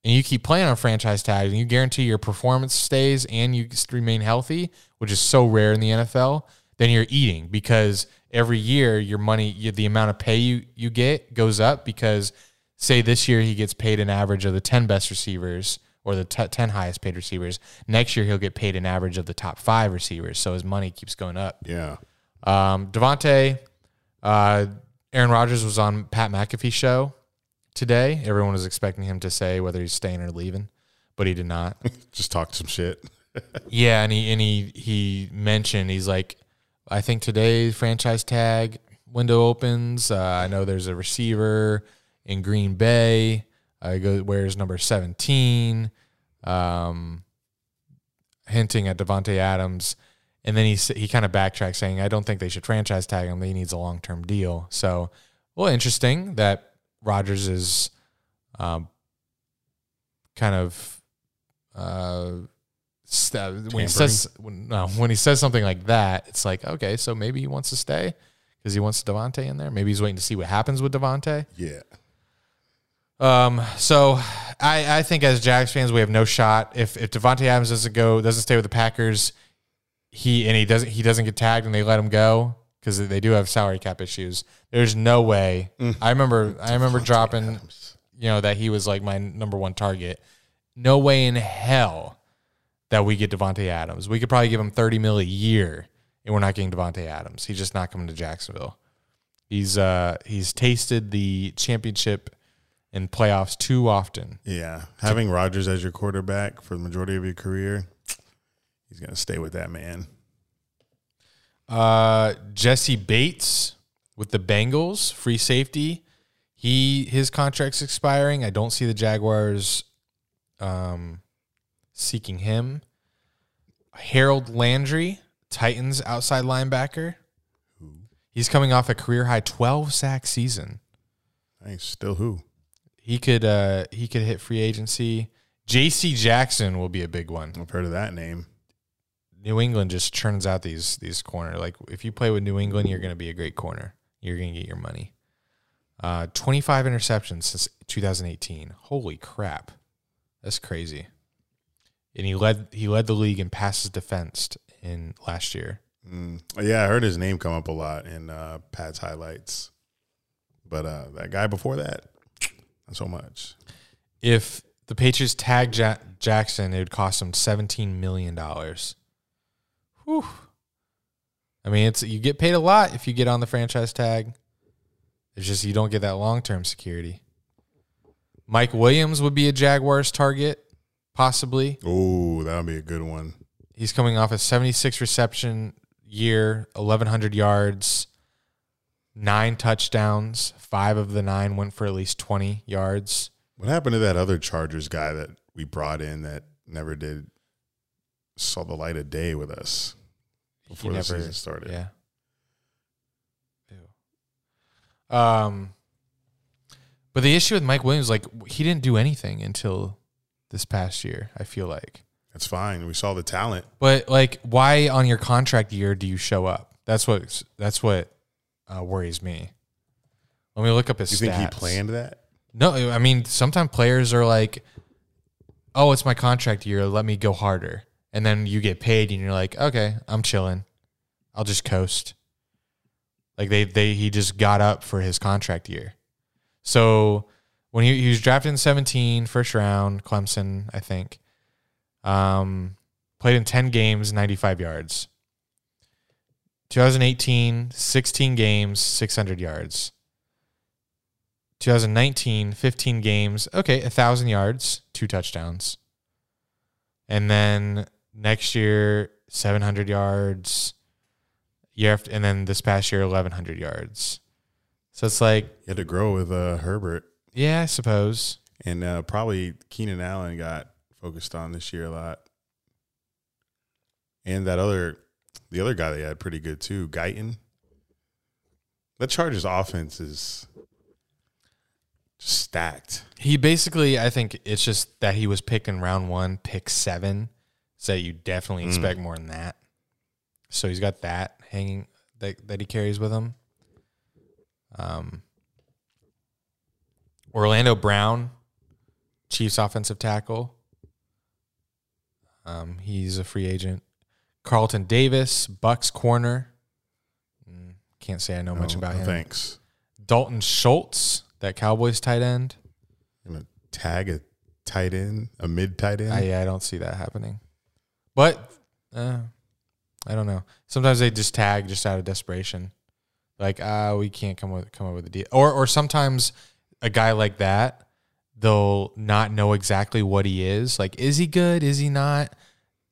and you keep playing on franchise tag and you guarantee your performance stays and you remain healthy, which is so rare in the NFL, then you're eating because every year your money, you, the amount of pay you, you get goes up because say this year he gets paid an average of the 10 best receivers or the t- 10 highest paid receivers. Next year he'll get paid an average of the top five receivers. So his money keeps going up. Yeah. Um, Davante, uh, Aaron Rodgers was on Pat McAfee's show today. Everyone was expecting him to say whether he's staying or leaving, but he did not. Just talked some shit. yeah, and he and he he mentioned he's like, I think today franchise tag window opens. Uh, I know there's a receiver in Green Bay. Uh, he goes wears number seventeen, um, hinting at Davante Adams. And then he he kind of backtracks, saying, "I don't think they should franchise tag him. He needs a long term deal." So, well, interesting that Rodgers is, um, kind of, uh, st- when he says when, no when he says something like that, it's like okay, so maybe he wants to stay because he wants Davante in there. Maybe he's waiting to see what happens with Davante. Yeah. Um, so I, I think as Jags fans, we have no shot. If if Davante Adams doesn't go, doesn't stay with the Packers, he and he doesn't he doesn't get tagged and they let him go because they do have salary cap issues. There's no way. I remember I remember dropping, you know, that he was like my number one target. No way in hell that we get Davante Adams. We could probably give him 30 mil a year and we're not getting Davante Adams. He's just not coming to Jacksonville. He's uh he's tasted the championship in playoffs too often. Yeah. Having Rodgers as your quarterback for the majority of your career, he's going to stay with that man. Uh, Jessie Bates with the Bengals, free safety. He his contract's expiring. I don't see the Jaguars um, seeking him. Harold Landry, Titans outside linebacker. Who? He's coming off a career high 12 sack season. Thanks. Still who? He could uh, he could hit free agency. J.C. Jackson will be a big one. I've heard of that name. New England just churns out these these corner. Like if you play with New England, you're going to be a great corner. You're going to get your money. Uh, 25 interceptions since 2018. Holy crap, that's crazy. And he led he led the league in passes defensed in last year. Mm. Yeah, I heard his name come up a lot in uh, Pat's highlights. But uh, that guy before that, so much. If the Patriots tag ja- Jackson, it would cost them 17 million dollars. Whew. I mean, it's you get paid a lot if you get on the franchise tag. It's just you don't get that long term security. Mike Williams would be a Jaguars target, possibly. Oh, that would be a good one. He's coming off a 76 reception year, 1,100 yards, nine touchdowns. Five of the nine went for at least 20 yards. What happened to that other Chargers guy that we brought in that never did saw the light of day with us before the season started? Yeah. Ew. Um, but the issue with Mike Williams, like he didn't do anything until this past year. I feel like. That's fine. We saw the talent. But like, why on your contract year do you show up? That's what that's what uh, worries me. Let me look up his. You stats. think he planned that? No, I mean sometimes players are like, "Oh, it's my contract year. Let me go harder," and then you get paid, and you're like, "Okay, I'm chilling. I'll just coast." Like they they he just got up for his contract year. So when he, he was drafted in 17, first round, Clemson, I think. Um, played in 10 games, 95 yards. 2018, 16 games, 600 yards. 2019, 15 games, okay, 1,000 yards, two touchdowns. And then next year, 700 yards. Year after, and then this past year, 1,100 yards. So it's like, You had to grow with uh, Herbert, yeah, I suppose. and uh, probably Keenan Allen got focused on this year a lot, and that other, the other guy they had pretty good too, Guyton. That Chargers offense is just stacked. He basically, I think it's just that he was picked in round one, pick seven. So you definitely expect more than that. So he's got that hanging that, that he carries with him. Um, Orlando Brown, Chiefs offensive tackle. Um, he's a free agent. Carlton Davis, Bucs corner. Mm, Can't say I know much No, about no him. Thanks. Dalton Schultz, that Cowboys tight end. I'm Gonna tag a tight end, a mid tight end. I, yeah, I don't see that happening. But uh, I don't know. Sometimes they just tag just out of desperation, like ah, we can't come with come up with a deal. Or or sometimes a guy like that, they'll not know exactly what he is. Like, is he good? Is he not?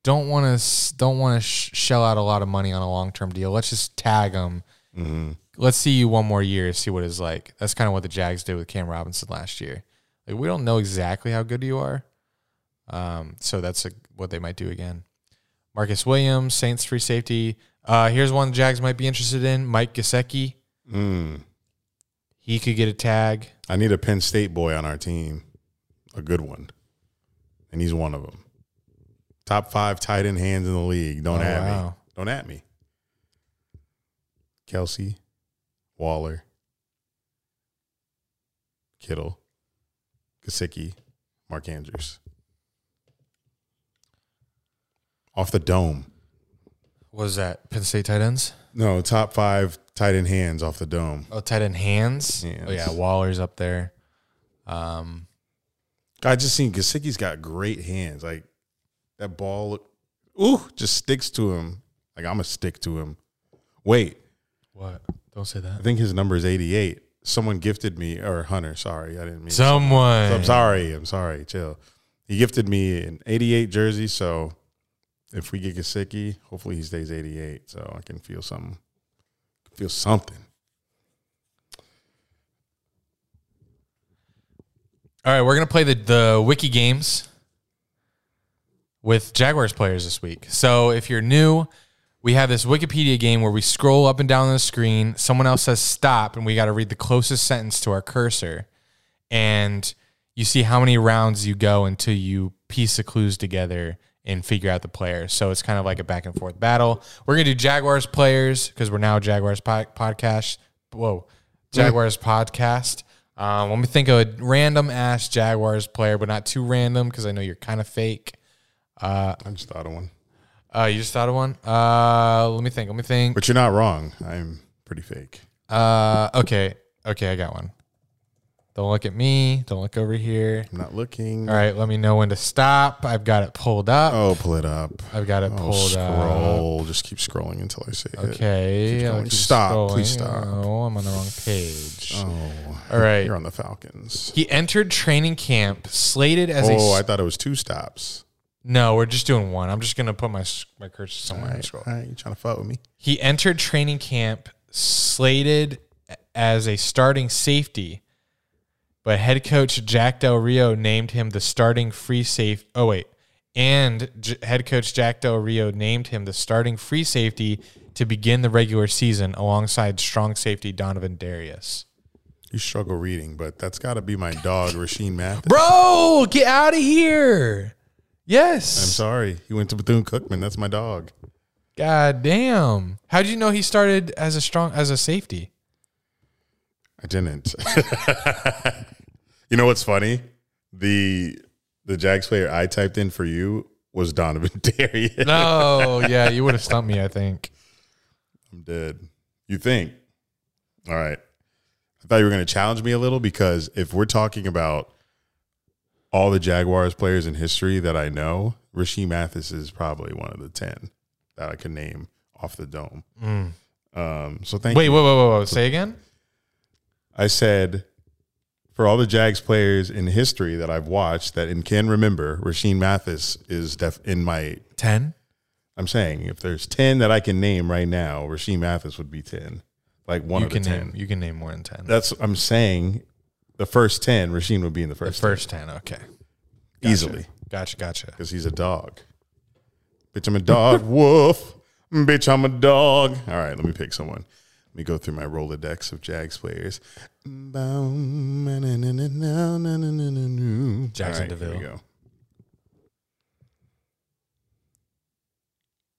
Don't want to don't want to sh- shell out a lot of money on a long term deal. Let's just tag him. hmm Let's see you one more year, see what it's like. That's kind of what the Jags did with Cam Robinson last year. Like we don't know exactly how good you are, um, so that's a, what they might do again. Marcus Williams, Saints free safety. Uh, here's one the Jags might be interested in: Mike Gesicki. Mm. He could get a tag. I need a Penn State boy on our team, a good one, and he's one of them. Top five tight end hands in the league. Don't Oh, at me. Don't at me. Kelce, Waller, Kittle, Gesicki, Mark Andrews. Off the dome. What was that? Penn State tight ends. No, top five tight end hands off the dome. Oh, tight end hands. Hands. Oh yeah, Waller's up there. Um, I just seen Gesicki's got great hands. Like that ball, ooh, just sticks to him. Like I'm gonna stick to him. Wait, what? Don't say that. I think his number is 88. Someone gifted me, or Hunter. Sorry, I didn't mean. Someone. I'm sorry. I'm sorry. Chill. He gifted me an 88 jersey. So if we get Gesicki, hopefully he stays 88. So I can feel something. Feel something. All right, we're gonna play the the wiki games with Jaguars players this week. So if you're new, we have this Wikipedia game where we scroll up and down the screen. Someone else says stop, and we got to read the closest sentence to our cursor, and you see how many rounds you go until you piece the clues together and figure out the player. So it's kind of like a back and forth battle. We're gonna do Jaguars players because we're now Jaguars po- podcast. Whoa, Jaguars podcast. Um, let me think of a random ass Jaguars player, but not too random because I know you're kind of fake. I just thought of one. Uh, you just thought of one. Uh, let me think. Let me think. But you're not wrong. I'm pretty fake. Uh, okay, okay, I got one. Don't look at me. Don't look over here. I'm not looking. All right, let me know when to stop. I've got it pulled up. Oh, pull it up. I've got it Oh, pulled up. scroll. Just keep scrolling until I say it. Okay. Going. keep Stop. Please stop. Oh, I'm on the wrong page. Oh, All right. You're on the Falcons. He entered training camp slated as a. Oh, I thought it was two stops. No, we're just doing one. I'm just gonna put my my cursor All somewhere. and right, all right, you trying to fuck with me? He entered training camp slated as a starting safety, but head coach Jack Del Rio named him the starting free safety. Oh wait, and J- head coach Jack Del Rio named him the starting free safety to begin the regular season alongside strong safety Donovan Darius. You struggle reading, but that's got to be my dog, Rashean Mathis. Bro, get out of here! Yes, I'm sorry. He went to Bethune Cookman. That's my dog. God damn! How did you know he started as a strong as a safety? I didn't. you know what's funny? The the Jags player I typed in for you was Donovan Darius. No, yeah, you would have stumped me. I think. I'm dead. You think? All right. I thought you were going to challenge me a little because if we're talking about all the Jaguars players in history that I know, Rashean Mathis is probably one of the 10 that I can name off the dome. Um, so thank Wait, you. whoa, whoa, whoa! Say again. I said for all the Jags players in history that I've watched that and can remember, Rashean Mathis is def- in my. Ten. I'm saying if there's 10 that I can name right now, Rashean Mathis would be 10. Like one You of the can 10. name. You can name more than ten. That's I'm saying. The first ten, Rashean would be in the first. the first, ten. Okay. 10, easily Gotcha. Gotcha. because he's a dog. Bitch, I'm a dog. Woof. Bitch, I'm a dog. All right, let me pick someone. Let me go through my Rolodex of Jags players. Jackson Here we DeVille. go.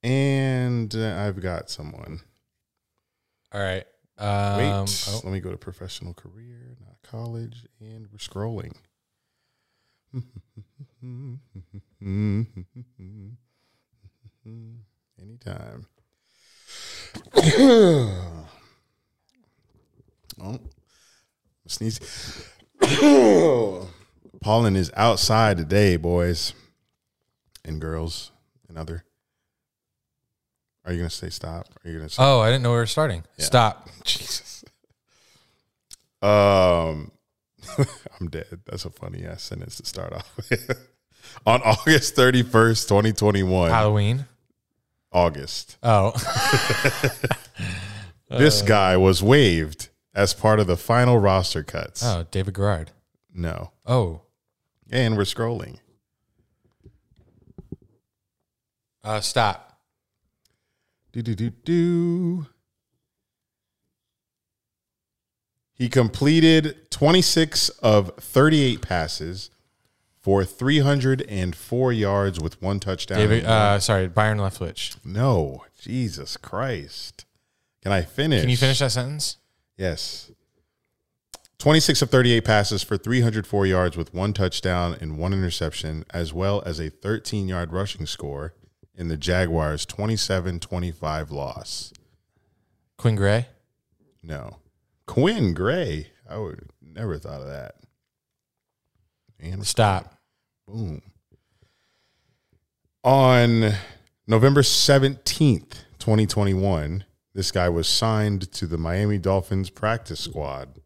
And uh, I've got someone. All right. Wait, Um, oh, let me go to professional career, college, and we're scrolling. Anytime. oh, sneeze. Pollen is outside today, boys and girls and other. Are you gonna say stop? Are you gonna say oh, I didn't know we were starting. Stop. Jesus. Um, I'm dead. That's a funny ass sentence to start off with. On August 31st, 2021, Halloween. August, Oh, this guy was waived as part of the final roster cuts. oh, David Garrard. No. Oh, And we're scrolling. uh, stop. Do, do, do, do. He completed 26 of 38 passes for 304 yards with one touchdown. David. Uh, sorry, Byron Leftwich. no, Jesus Christ. Can I finish? Can you finish that sentence? Yes. 26 of 38 passes for 304 yards with one touchdown and one interception, as well as a 13 yard rushing score in the Jaguars' 27 25 loss. Quinn Gray. No. Quinn Gray. I would never thought of that. And Stop. boom. On November 17th, 2021, this guy was signed to the Miami Dolphins practice squad.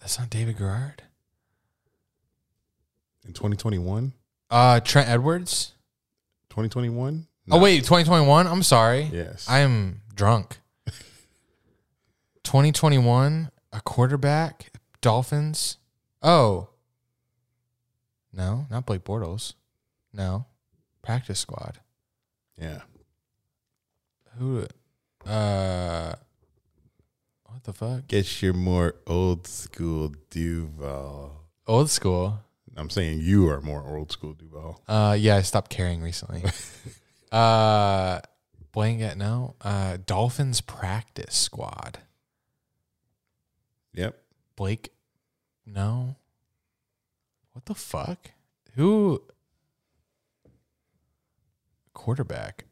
That's not David Garrard. In 2021? Uh, Trent Edwards. 2021? Oh wait, 2021. I'm sorry. Yes. I am drunk. 2021, a quarterback, Dolphins. Oh. No, not Blake Bortles. No. Practice squad. yeah. Who uh what the fuck? Guess you're more old school Duval. Old school. I'm saying you are more old school Duval. Uh yeah, I stopped caring recently. uh blanket no. Uh Dolphins practice squad. Yep. Blake no. What the fuck? Who quarterback?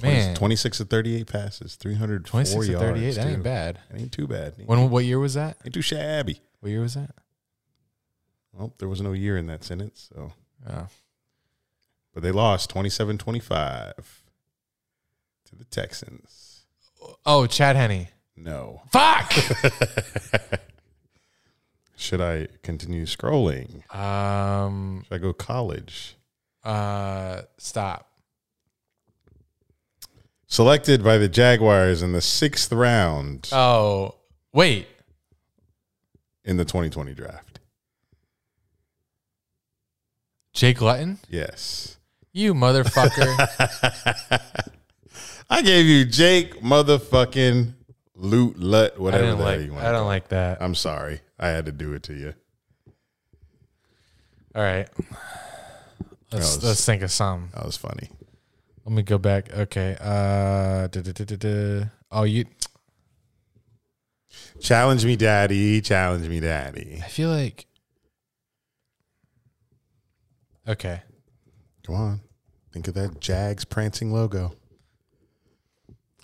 Man. 26 to 38 passes, 304 26 to yards. 38. That ain't bad. That ain't too bad. Ain't, When what year was that? ain't too shabby. What year was that? Well, there was no year in that sentence, so Oh. But they lost 27-25 to the Texans. Oh, Chad Henne. No. Fuck. Should I continue scrolling? um. Should I go college? Uh. Stop. Selected by the Jaguars in the sixth round Oh. Wait. in the 2020 draft. Jake Luton. Yes. You motherfucker. I gave you Jake motherfucking Loot Lut, whatever the hell like. you want. I don't like that. I'm sorry. I had to do it to you. All right. Let's was- let's think of some. That was funny. Let me go back. Okay. Uh. Oh, you. Challenge me, daddy. Challenge me, daddy. I feel like. Okay. Come on. Think of that Jags prancing logo.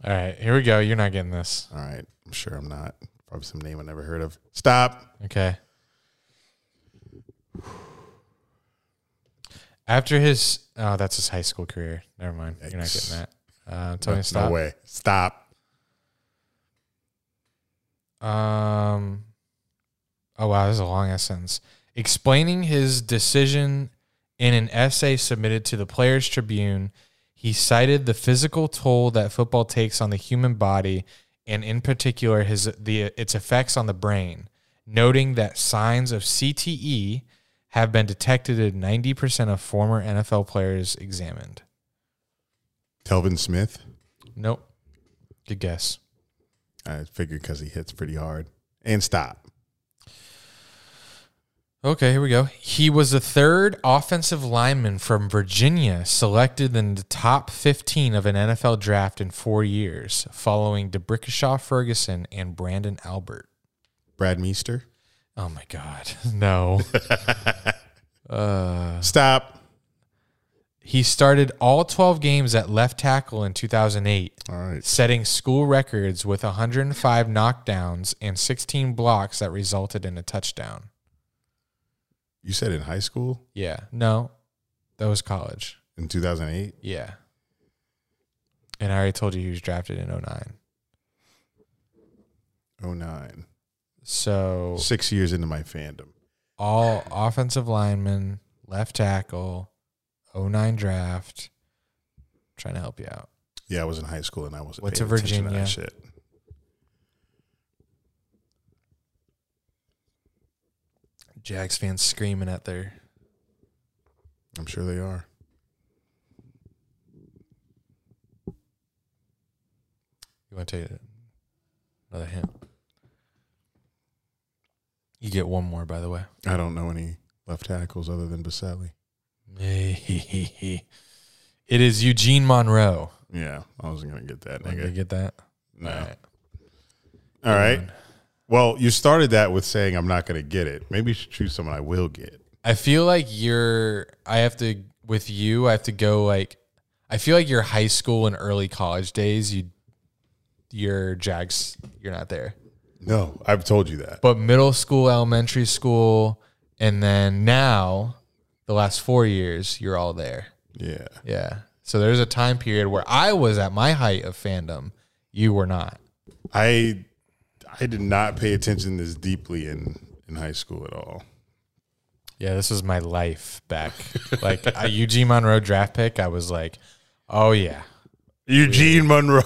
All right. Here we go. You're not getting this. All right. I'm sure I'm not. Probably some name I never heard of. Stop. Okay. After his, oh, that's his high school career. Never mind. You're not getting that. Uh, Tony, no, stop. no way. Stop. Um. Oh wow, this is a long ass sentence. Explaining his decision in an essay submitted to the Players Tribune, he cited the physical toll that football takes on the human body, and in particular his the its effects on the brain, noting that signs of CTE have been detected in ninety percent of former NFL players examined. Telvin Smith. Nope. Good guess. I figured because he hits pretty hard. And stop. Okay, here we go. He was the third offensive lineman from Virginia selected in the top 15 of an NFL draft in four years, following D'Brickashaw Ferguson and Branden Albert. Brad Meester. Oh my God. No. uh, Stop. he started all 12 games at left tackle in 2008, All right. setting school records with 105 knockdowns and 16 blocks that resulted in a touchdown. You said in high school Yeah. No, that was college. in 2008? Yeah. And I already told you he was drafted in 09. 09. So Six years into my fandom. all offensive linemen, left tackle, 09 draft. trying to help you out. Yeah, I was in high school and I wasn't to attention Virginia. shit. Jags fans screaming at their. I'm sure they are. You want to take another hint? You get one more, by the way. I don't know any left tackles other than Baselli. it is Eugene Monroe. Yeah, I wasn't gonna get that. Did you get that? No. All right. All right. Well, you started that with saying I'm not gonna get it. Maybe you should choose someone I will get. I feel like you're. I have to with you. I have to go like. I feel like your high school and early college days. You, your Jags. You're not there. No, I've told you that. But middle school, elementary school, and then now, the last four years, you're all there. Yeah. Yeah. So there's a time period where I was at my height of fandom. You were not. I I did not pay attention this deeply in in high school at all. Yeah, this was my life back. like a Eugene Monroe draft pick, I was like, oh yeah, Eugene Monroe.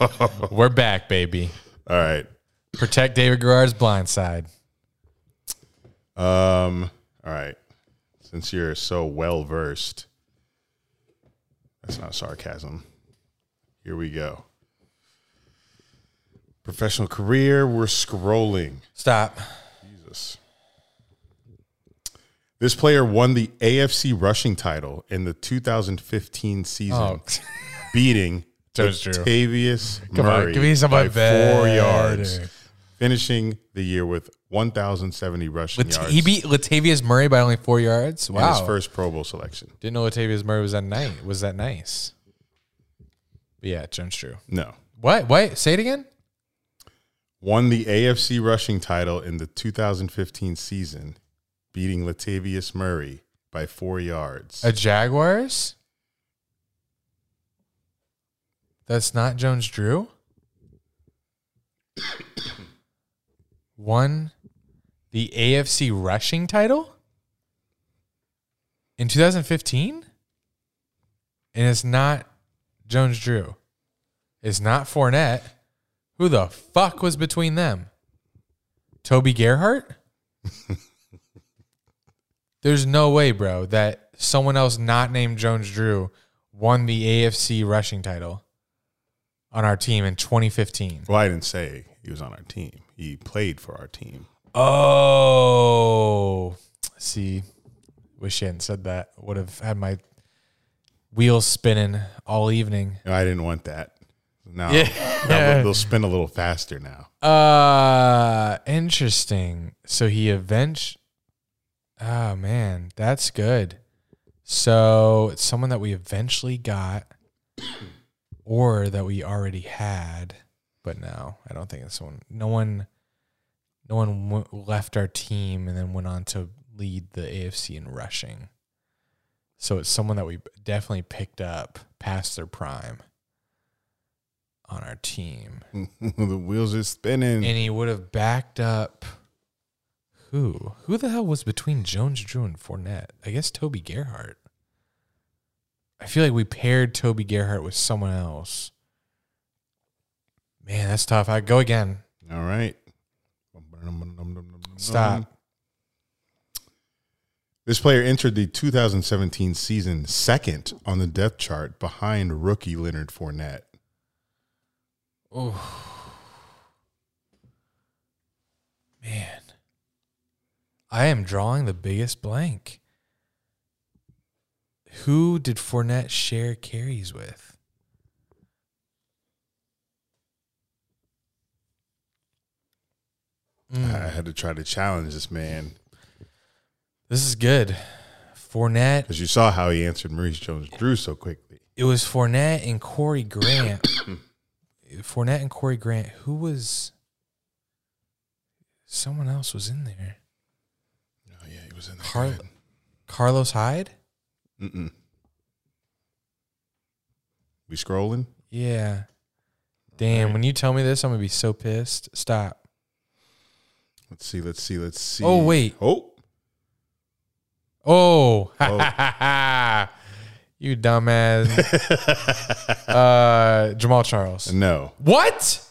we're back, baby. all right. Protect David Garrard's blind side. Um. All right. Since you're so well versed, that's not sarcasm. Here we go. Professional career. We're scrolling. Stop. Jesus. This player won the AFC rushing title in the 2015 season, Oh, beating true. Latavius on, Murray give me some by of four yards, finishing the year with 1,070 rushing Lat- yards. he beat Latavius Murray by only four yards. in Wow. his first Pro Bowl selection. Didn't know Latavius Murray was that nice. Was that nice? But yeah, Jones Drew. No. What? Wait, say it again. Won the AFC rushing title in the 2015 season, beating Latavius Murray by four yards. A Jaguars? That's not Jones Drew? Won the AFC rushing title in 2015? And it's not Jones Drew. It's not Fournette. Who the fuck was between them? Toby Gerhart? There's no way, bro, that someone else not named Jones Drew won the AFC rushing title on our team in 2015. well, I didn't say he was on our team. He played for our team. Oh, see, wish you hadn't said that. Would have had my wheels spinning all evening. No, I didn't want that. Now, Yeah. now they'll- they'll spin a little faster now. Uh, interesting. So he avenged. Oh man, that's good. So it's someone that we eventually got, or that we already had, but no, I don't think it's someone. No one, no one w- left our team and then went on to lead the AFC in rushing. So it's someone that we definitely picked up past their prime on our team the wheels are spinning. and he would have backed up who? Who the hell was between Jones Drew and Fournette? I guess Toby Gerhart. I feel like we paired Toby Gerhart with someone else. Man, that's tough. I go again. All right. Stop. This player entered the 2017 season second on the depth chart behind rookie Leonard Fournette. Man, I am drawing the biggest blank. Who did Fournette share carries with? I mm. had to try to challenge this man This is good. Fournette because you saw how he answered Maurice Jones-Drew so quickly. It was Fournette and Corey Grant. Fournette and Corey Grant. Who was? Someone else was in there. Oh yeah, he was in there. Car- Carlos Hyde. Mm-mm. We scrolling? Yeah. Damn. When you tell me this, I'm gonna be so pissed. Stop. Let's see. Let's see. Let's oh, see. Oh, wait. Oh, Oh. oh. you dumbass. uh, Jamaal Charles. no, What?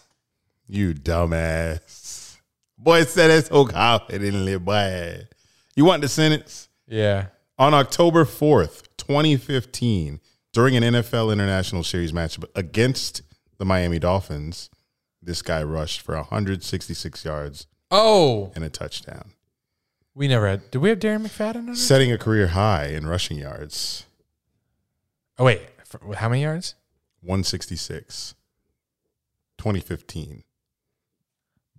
you dumbass. Boy said it's so confidently, bad. You want the sentence? Yeah. On October 4th, 2015, during an NFL International Series matchup against the Miami Dolphins, this guy rushed for 166 yards Oh, and a touchdown, we never had. Did we have Darren McFadden setting a career high in rushing yards. Oh wait, for, how many yards? 166. 2015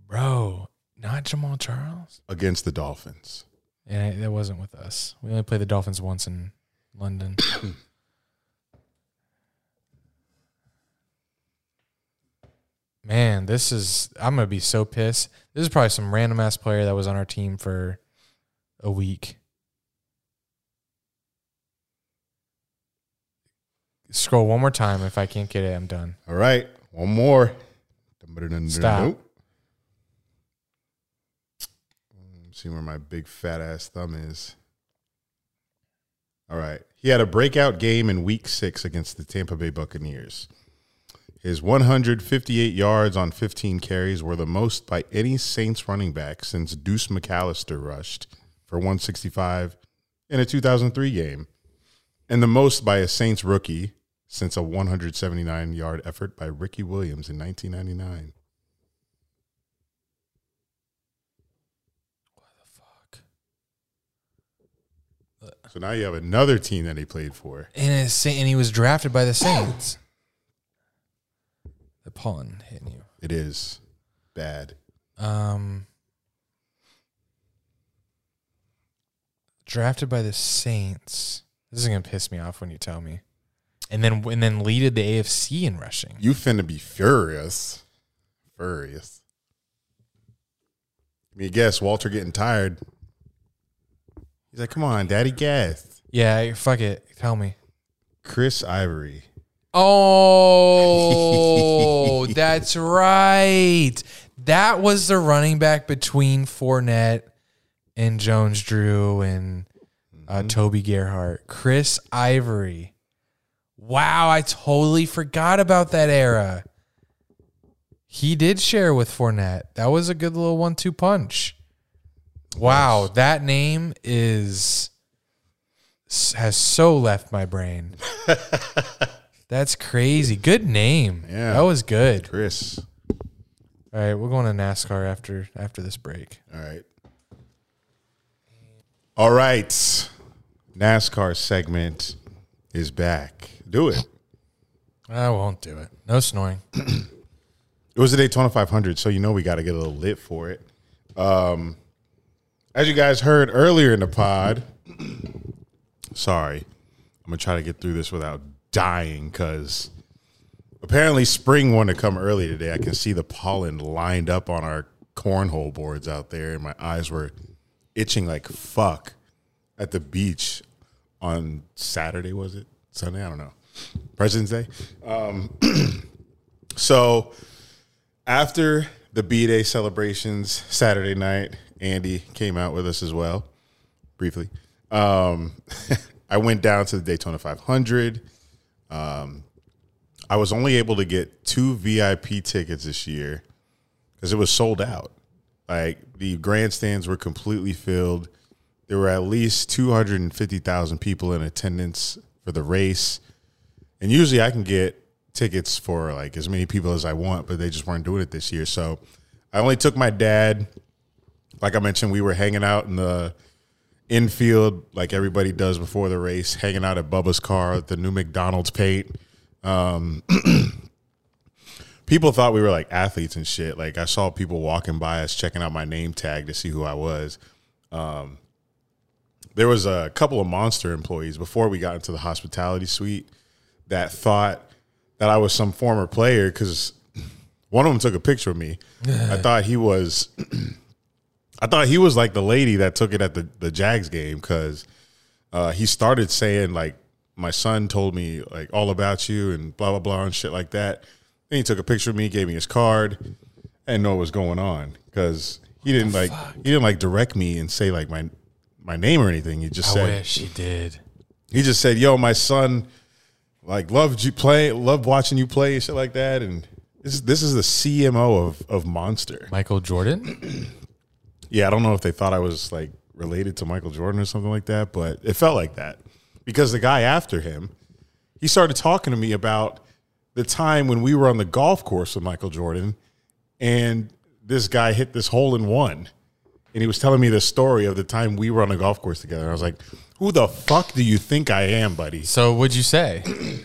Bro, not Jamaal Charles. against the Dolphins. And that wasn't with us. We only played the Dolphins once in London. Man, this is I'm gonna be so pissed. This is probably some random ass player that was on our team for a week. Scroll one more time. If I can't get it, I'm done. All right, one more. Stop. Mm, see where my big fat ass thumb is. All right. He had a breakout game in week six against the Tampa Bay Buccaneers. His 158 yards on 15 carries were the most by any Saints running back since Deuce McAllister rushed for 165 in a 2003 game, and the most by a Saints rookie since a 179 yard effort by Ricky Williams in 1999. Fuck. So now you have another team that he played for. And it's, and he was drafted by the Saints. the pollen hitting you. It is bad. Um, drafted by the Saints. This is gonna piss me off when you tell me. And then and then leaded the AFC in rushing. You finna be furious. Furious. Give me a guess. Walter getting tired. He's like, come on, daddy, gas. Yeah, fuck it. Tell me. Chris Ivory. Oh, that's right. That was the running back between Fournette and Jones Drew and uh, Toby Gerhart. Chris Ivory. Wow, I totally forgot about that era. He did share with Fournette. That was a good little one two punch. Wow, that name is has so left my brain. That's crazy. Good name. Yeah. That was good. Chris. All right, we're going to NASCAR after after this break. All right. All right. NASCAR segment is back. Do it. I won't do it. No snoring. It was the Daytona 500, so you know we got to get a little lit for it. Um, as you guys heard earlier in the pod, sorry, I'm gonna try to get through this without dying because apparently spring wanted to come early today. I can see the pollen lined up on our cornhole boards out there, and my eyes were itching like fuck at the beach on Saturday. Was it Sunday? I don't know. President's Day. Um, so after the B Day celebrations Saturday night, Andy came out with us as well, briefly. Um, I went down to the Daytona 500. Um, I was only able to get two VIP tickets this year because it was sold out. Like the grandstands were completely filled. There were at least 250,000 people in attendance for the race. And usually I can get tickets for like as many people as I want, but they just weren't doing it this year. So I only took my dad. Like I mentioned, we were hanging out in the infield like everybody does before the race, hanging out at Bubba's car at the new McDonald's paint. Um, people thought we were like athletes and shit. Like I saw people walking by us checking out my name tag to see who I was. Um, there was a couple of monster employees before we got into the hospitality suite that thought that I was some former player because one of them took a picture of me. I thought he was, I thought he was like the lady that took it at the the Jags game because uh, he started saying like my son told me like all about you and blah blah blah and shit like that. Then he took a picture of me, gave me his card. I didn't know what was going on because he didn't like he didn't like direct me and say like my my name or anything. He just I said wish he did. he just said, "Yo, my son, like loved you play, loved watching you play, and shit like that." And this is this is the CMO of of Monster. Michael Jordan? Yeah, I don't know if they thought I was like related to Michael Jordan or something like that, but it felt like that because the guy after him, he started talking to me about the time when we were on the golf course with Michael Jordan, and this guy hit this hole in one. And he was telling me the story of the time we were on the golf course together. I was like, "Who the fuck do you think I am, buddy?" So what'd you say?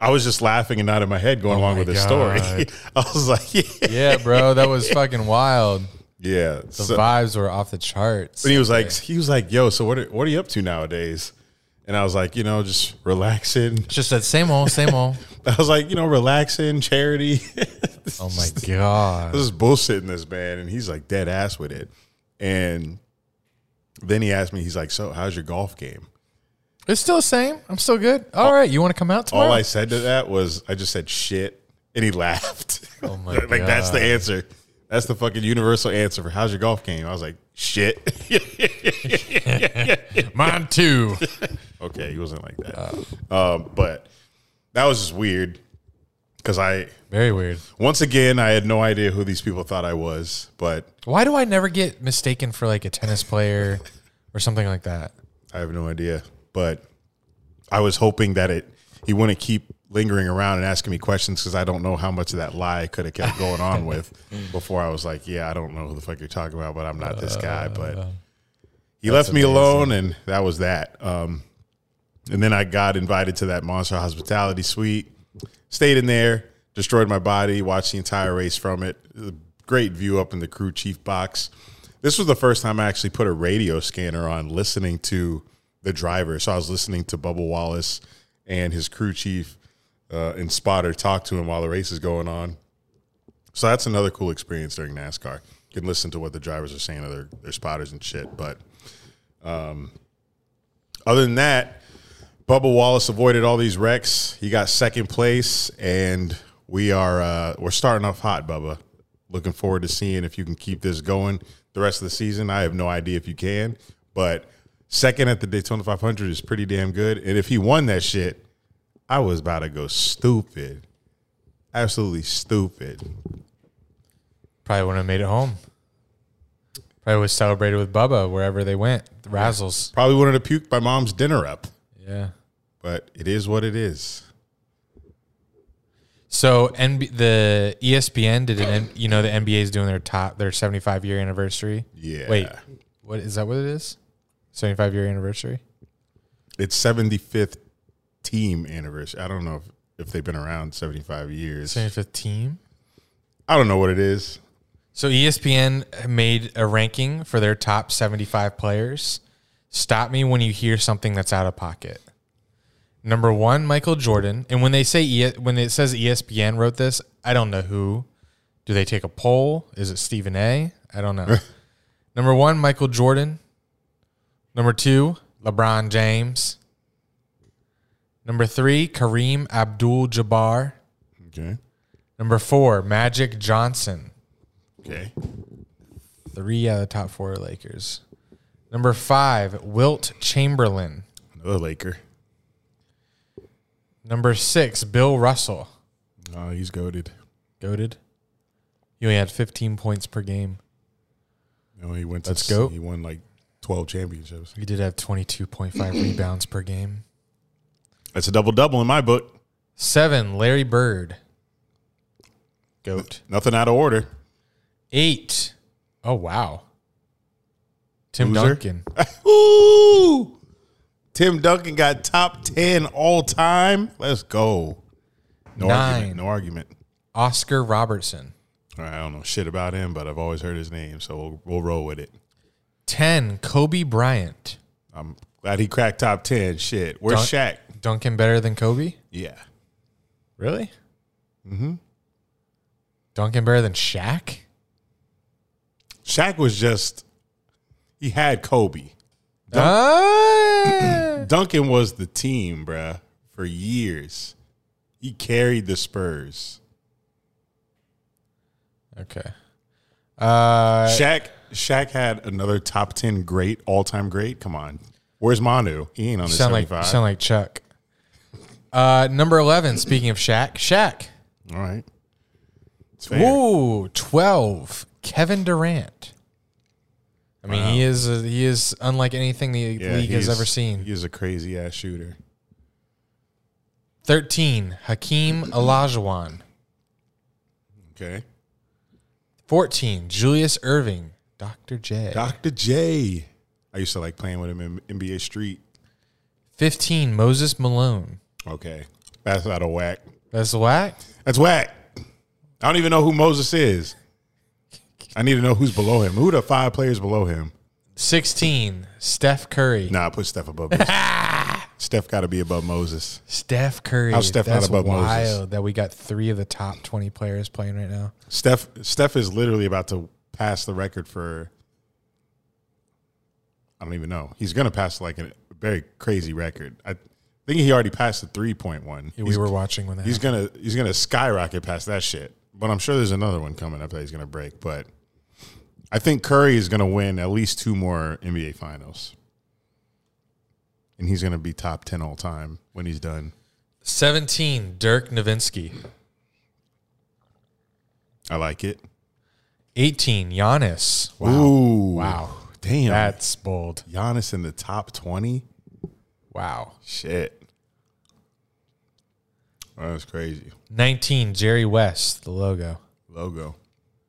I was just laughing and nodding my head, going oh along with the story. I was like, "Yeah, Yeah, bro, that was fucking wild. yeah." The So- vibes were off the charts. and he was like, "He was like, yo, so what? Are, what are you up to nowadays?" And I was like, you know, just relaxing. Just that same old, same old. I was like, you know, relaxing, charity. Oh my god. this is bullshitting this man, and he's like dead ass with it. And then he asked me, he's like, "So, how's your golf game?" It's still the same. I'm still good. All right, you want to come out tomorrow? All I said to that was, I just said shit, and he laughed. Oh my god. like that's the answer. That's the fucking universal answer for how's your golf game. I was like, shit. Mine too. okay, he wasn't like that. um, but that was just weird because I Very weird. once again I had no idea who these people thought I was, but Why do I never get mistaken for like a tennis player or something like that? I have no idea. But I was hoping that it he wouldn't keep lingering around and asking me questions because I don't know how much of that lie could have kept going on with before I was like, yeah, I don't know who the fuck you're talking about, but I'm not this guy. But he left me alone, and that was that. Um, and then I got invited to that monster hospitality suite, stayed in there, destroyed my body, watched the entire race from it. Great view up in the crew chief box. This was the first time I actually put a radio scanner on listening to the driver. So I was listening to Bubba Wallace and his crew chief uh, and spotter talk to him while the race is going on. So that's another cool experience during NASCAR. You can listen to what the drivers are saying to their, their spotters and shit. But um, other than that, Bubba Wallace avoided all these wrecks. He got second place, and we are uh, we're starting off hot, Bubba. Looking forward to seeing if you can keep this going the rest of the season. I have no idea if you can, but second at the Daytona 500 is pretty damn good. And if he won that shit, I was about to go stupid, absolutely stupid. Probably wouldn't have made it home. Probably was celebrated with Bubba wherever they went. The Razzles. Probably wanted to puke my mom's dinner up, Yeah. but it is what it is. So NB, the ESPN did an N- you know the NBA is doing their top their 75 year anniversary. Yeah. Wait, what is that? What it is? 75 year anniversary. It's 75th team anniversary. I don't know if, if they've been around 75 years. 75th team. I don't know what it is. So ESPN made a ranking for their top 75 players. Stop me when you hear something that's out of pocket. Number one, Michael Jordan. And when they say when it says ESPN wrote this, I don't know who. Do they take a poll? Is it Stephen A? I don't know. Number one, Michael Jordan. Number two, LeBron James. Number three, Kareem Abdul Jabbar. Okay. Number four, Magic Johnson. Okay. Three out of the top four Lakers. Number five, Wilt Chamberlain. Another Laker. Number six, Bill Russell. Oh, he's goaded. Goaded. He only had 15 points per game. Know, he went to Let's go. He won like 12 championships. He did have 22.5 rebounds per game. That's a double double in my book. Seven, Larry Bird. Goat. Nothing out of order. Eight. Oh, wow. Tim Loser? Duncan. Ooh. Tim Duncan got top 10 all time. Let's go. No Nine. argument. No argument. Oscar Robertson. All right, I don't know shit about him, but I've always heard his name, so we'll, we'll roll with it. 10, Kobe Bryant. I'm glad he cracked top 10. Shit. Where's Dunk- Shaq? Duncan better than Kobe? Yeah. Really? Mm-hmm. Duncan better than Shaq? Shaq was just, he had Kobe. Ah. Duncan was the team, bruh, for years. He carried the Spurs. okay. Uh, Shaq Shaq had another top 10 great, all time great. Come on. Where's Manu? He ain't on the sound like 75. you sound like Chuck. Uh, number eleven. Speaking of Shaq, Shaq. all right. Ooh, twelve. Kevin Durant. I mean, he is uh he is unlike anything the Yeah, league has ever seen. He is a crazy ass shooter. Thirteen. Hakeem Olajuwon. Okay. Fourteen. Julius Erving. Dr. J. Dr. J. I used to like playing with him in NBA Street. Fifteen. Moses Malone. Okay. That's out of whack. That's whack. That's whack. I don't even know who Moses is. I need to know who's below him. Who are the five players below him? Sixteen. Steph Curry. Nah, put Steph above Moses. Steph got to be above Moses. Steph Curry. How's Steph not That's above Moses? wild that we got three of the top twenty players playing right now. Steph Steph is literally about to pass the record for I don't even know. He's gonna pass like a very crazy record. I think he already passed the three point one. we were watching when that. He's happened. gonna he's gonna skyrocket past that shit. But I'm sure there's another one coming up that he's gonna break. But I think Curry is gonna win at least two more NBA finals. And he's gonna be top ten all time when he's done. Seventeen. Dirk Nowitzki. I like it. Eighteen. Giannis. Wow. Ooh. Wow. Damn. That's bold. Giannis in the top twenty. Wow. Shit. That's crazy. 19, Jerry West, the logo. Logo.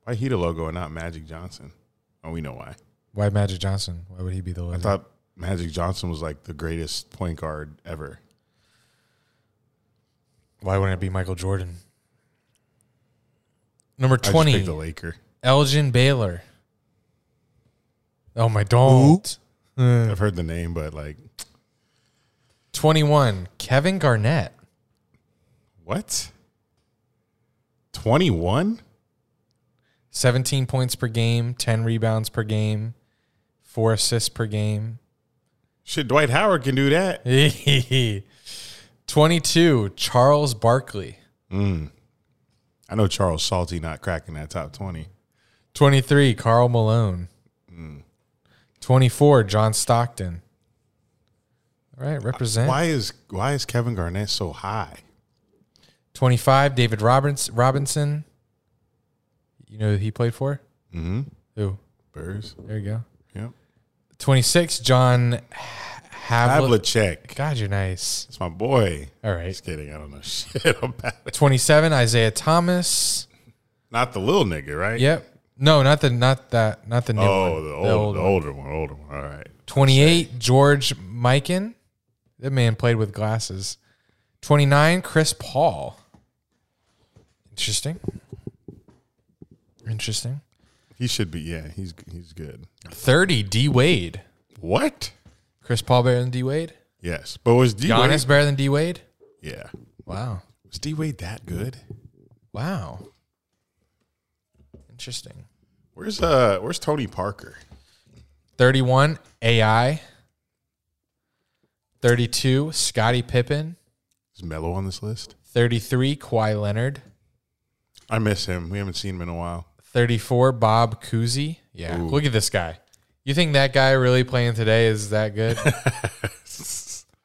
Why he the logo and not Magic Johnson? Oh, we know why. Why Magic Johnson? Why would he be the logo? I thought Magic Johnson was like the greatest point guard ever. Why wouldn't it be Michael Jordan? Number I just 20, picked the Laker. Elgin Baylor. Oh my, don't. Hmm. I've heard the name, but like 21, Kevin Garnett. What? 21? 17 points per game, 10 rebounds per game, four assists per game. Shit, Dwight Howard can do that. 22, Charles Barkley. Mm. I know Charles Salty not cracking that top 20. 23, Karl Malone. Mm. 24, John Stockton. All right, represent. Why is why is Kevin Garnett so high? 25, David Roberts, Robinson. You know who he played for? Mm-hmm. Who? Burrs. There you go. Yep. 26, John Havlicek. Havlicek. God, you're nice. It's my boy. All right. Just kidding. I don't know shit about it. 27, Isaiah Thomas. Not the little nigga, right? Yep. No, not the not that not the new Oh, one. the, old, the older one. Older one. All right. 28, George Mikan. That man played with glasses. 29, Chris Paul. Interesting. Interesting. He should be. Yeah, he's he's good. 30, D Wade. What? Chris Paul better than D Wade? Yes, but was D Giannis Wade? better than D Wade? Yeah. Wow. Was D Wade that good? Wow. Interesting. Where's uh Where's Tony Parker? 31, AI. 32, Scottie Pippen. Is Melo on this list? 33, Kawhi Leonard. I miss him. We haven't seen him in a while. 34, Bob Cousy. Yeah, Ooh. look at this guy. You think that guy really playing today is that good?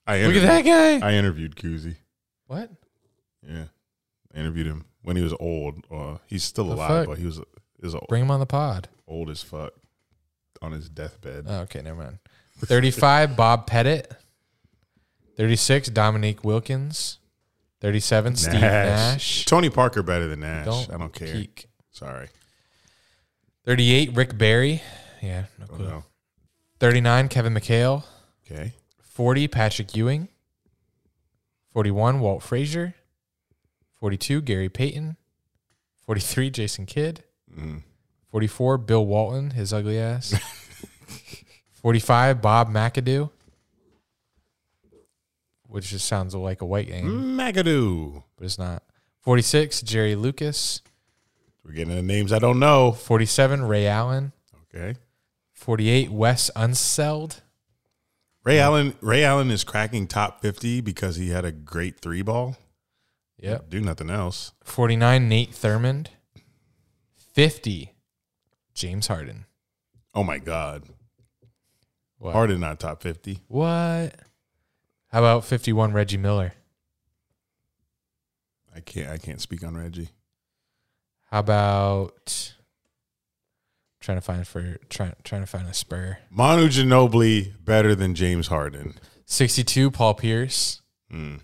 I look at that guy. I interviewed Cousy. What? Yeah, I interviewed him when he was old. Uh, he's still The alive, fuck? but he was is Bring him on the pod. old as fuck on his deathbed. Oh, okay, never mind. 35, Bob Pettit. 36, Dominique Wilkins. 37, Steve Nash. Tony Parker better than Nash. Don't I don't care. peek. Sorry. 38, Rick Barry. Yeah, no Don't clue. know. 39, Kevin McHale. Okay. 40, Patrick Ewing. 41, Walt Frazier. 42, Gary Payton. 43, Jason Kidd. Mm. 44, Bill Walton, his ugly ass. 45, Bob McAdoo. Which just sounds like a white name, McAdoo. but it's not. 46, Jerry Lucas. We're getting the names I don't know. 47, Ray Allen. Okay. 48, Wes Unseld. Ray Allen. Ray Allen is cracking top fifty because he had a great three ball. Yep. Do nothing else. 49, Nate Thurmond. 50, James Harden. Oh my God. What? Harden not top fifty. What? How about 51, Reggie Miller? I can't. I can't speak on Reggie. How about trying to find for trying trying to find a spur? Manu Ginobili better than James Harden. 62, Paul Pierce. Mm.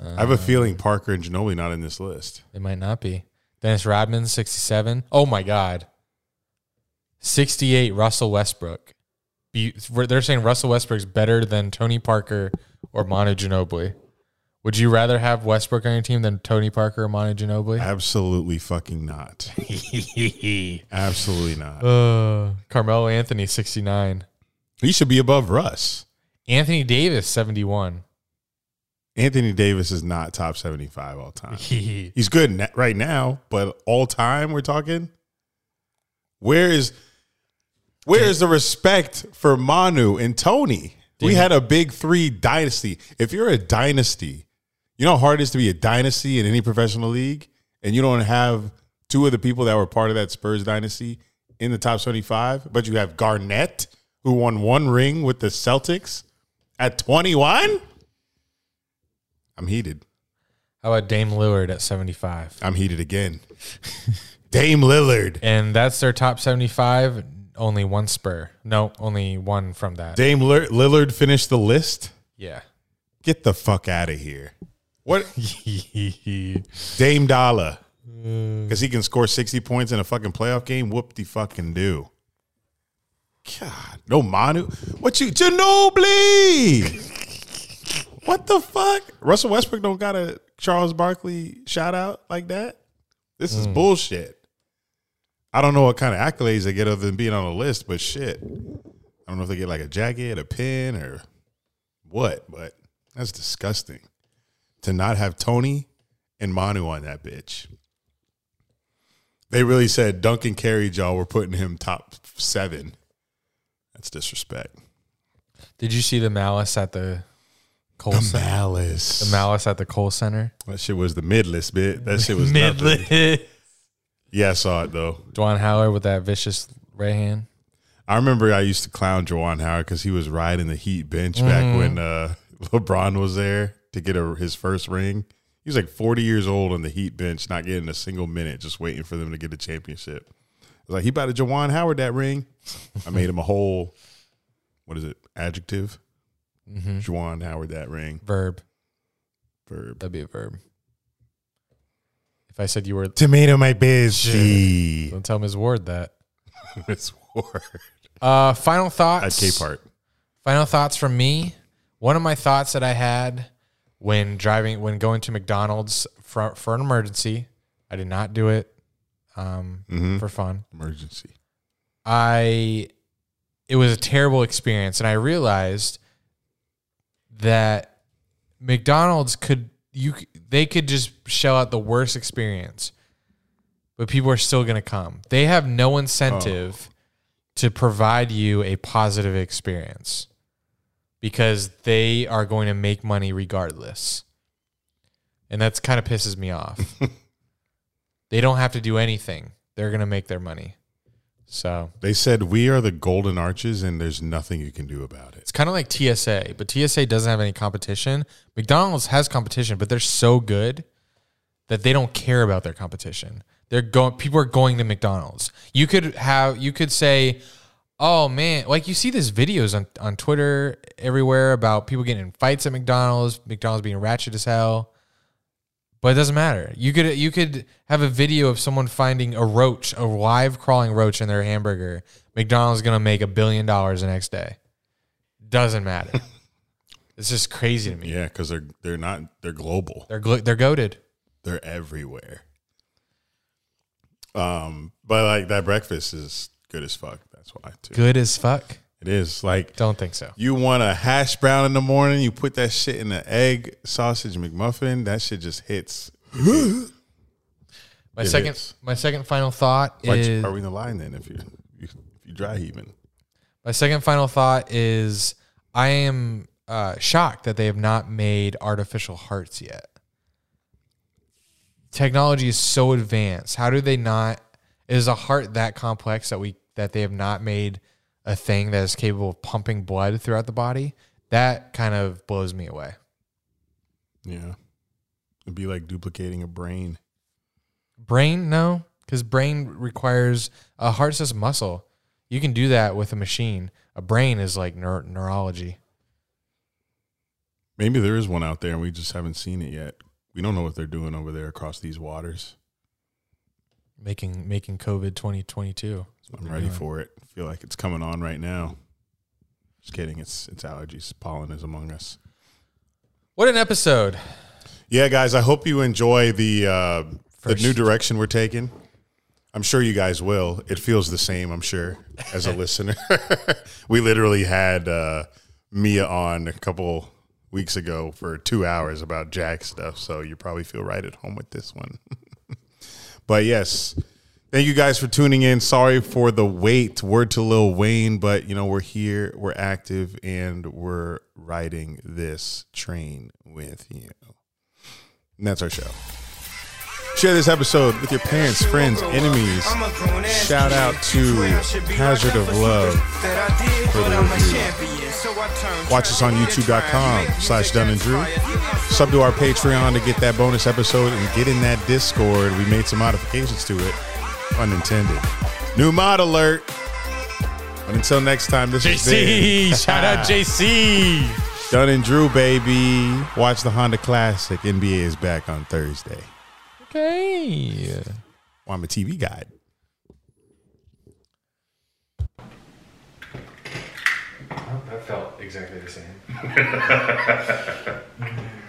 I have a feeling Parker and Ginobili not in this list. It might not be. Dennis Rodman, 67. Oh my God. 68, Russell Westbrook. Be- They're saying Russell Westbrook's better than Tony Parker or Manu Ginobili. Would you rather have Westbrook on your team than Tony Parker or Manu Ginobili? Absolutely fucking not. Absolutely not. uh, Carmelo Anthony, 69. He should be above Russ. Anthony Davis, 71. Anthony Davis is not top 75 all time. He's good right now, but all time we're talking. Where is where is the respect for Manu and Tony? We had a big three dynasty. If you're a dynasty, you know how hard it is to be a dynasty in any professional league, and you don't have two of the people that were part of that Spurs dynasty in the top 75, but you have Garnett, who won one ring with the Celtics at 21. I'm heated. How about Dame Lillard at 75? I'm heated again. Dame Lillard. And that's their top 75. Only one spur. No, only one from that. Dame Lillard Lillard finished the list. yeah. Get the fuck out of here. What Dame Dollar? Because he can score 60 points in a fucking playoff game. Whoop de fucking do. God, no Manu. What you Ginobili? what the fuck? Russell Westbrook don't got a Charles Barkley shout out like that. This is hmm. bullshit. I don't know what kind of accolades they get other than being on the list, but shit. I don't know if they get like a jacket, a pin, or what, but that's disgusting. To not have Tony and Manu on that bitch. They really said Duncan carried y'all. We're putting him top seven. That's disrespect. Did you see the malice at the Kohl The Center? malice. The malice at the Kohl Center. That shit was the midless bit. That shit was nothing. Yeah, I saw it though. Juwan Howard with that vicious right hand. I remember I used to clown Juwan Howard because he was riding the Heat bench back when uh, LeBron was there to get a, his first ring. He was like 40 years old on the Heat bench, not getting a single minute, just waiting for them to get a championship. I was like, he about to Juwan Howard that ring. I made him a whole, what is it, adjective? Juwan Howard that ring. Verb. Verb. That'd be a verb. If I said you were, Tomato my busy. don't tell Ms. Ward that. Miss Ward. Uh, final At thoughts. K Part. Final thoughts from me. One of my thoughts that I had when driving, when going to McDonald's for, for an emergency, I did not do it um, Mm-hmm. for fun. Emergency. I, it was a terrible experience, and I realized that McDonald's could you they could just shell out the worst experience, but people are still going to come. They have no incentive to provide you a positive experience because they are going to make money regardless. And that's kind of pisses me off. they don't have to do anything. They're going to make their money. So, They said we are the golden arches and there's nothing you can do about it. It's kind of like TSA, but TSA doesn't have any competition. McDonald's has competition, but they're so good that they don't care about their competition. They're going people are going to McDonald's. You could have you could say, "Oh man, like you see these videos on on Twitter everywhere about people getting in fights at McDonald's, McDonald's being ratchet as hell." But it doesn't matter. You could you could have a video of someone finding a roach, a live crawling roach in their hamburger. McDonald's gonna make a billion dollars the next day. Doesn't matter. it's just crazy to me. Yeah, because they're they're not they're global. They're gl- they're goaded. They're everywhere. Um, but like that breakfast is good as fuck. That's why too. Good as fuck. It is like Don't think so. you want a hash brown in the morning, you put that shit in an egg sausage McMuffin. That shit just hits. My It second is. my second final thought Why is are we in the line then? If you if you dry heaving, my second final thought is I am uh, shocked that they have not made artificial hearts yet. Technology is so advanced. How do they not? Is a heart that complex that we that they have not made a thing that is capable of pumping blood throughout the body? That kind of blows me away. yeah, it'd be like duplicating a brain. Brain, no, because brain requires a heart says muscle. You can do that with a machine. A brain is like neur- neurology. Maybe there is one out there and we just haven't seen it yet. We don't know what they're doing over there across these waters. making making COVID twenty twenty two. I'm ready for it. I feel like it's coming on right now. Just kidding. It's it's allergies. Pollen is among us. What an episode! Yeah, guys. I hope you enjoy the uh, the new direction we're taking. I'm sure you guys will. It feels the same. I'm sure as a listener. we literally had uh, Mia on a couple weeks ago for two hours about Jack stuff. So you probably feel right at home with this one. but yes, thank you guys for tuning in. Sorry for the wait. Word to Lil Wayne, but you know we're here, we're active, and we're riding this train with you. And that's our show. Share this episode with your parents, friends, enemies. Shout out to Hazard of Love for the review. Watch us on youtube.com slash Dunn and Drew. Sub to our Patreon to get that bonus episode and get in that Discord. We made some modifications to it. Unintended. New mod alert. And until next time, this is JC, shout out JC. Dunn and Drew, baby. Watch the Honda Classic. NBA is back on Thursday. Okay. Well, I'm a TV guide. That felt exactly the same.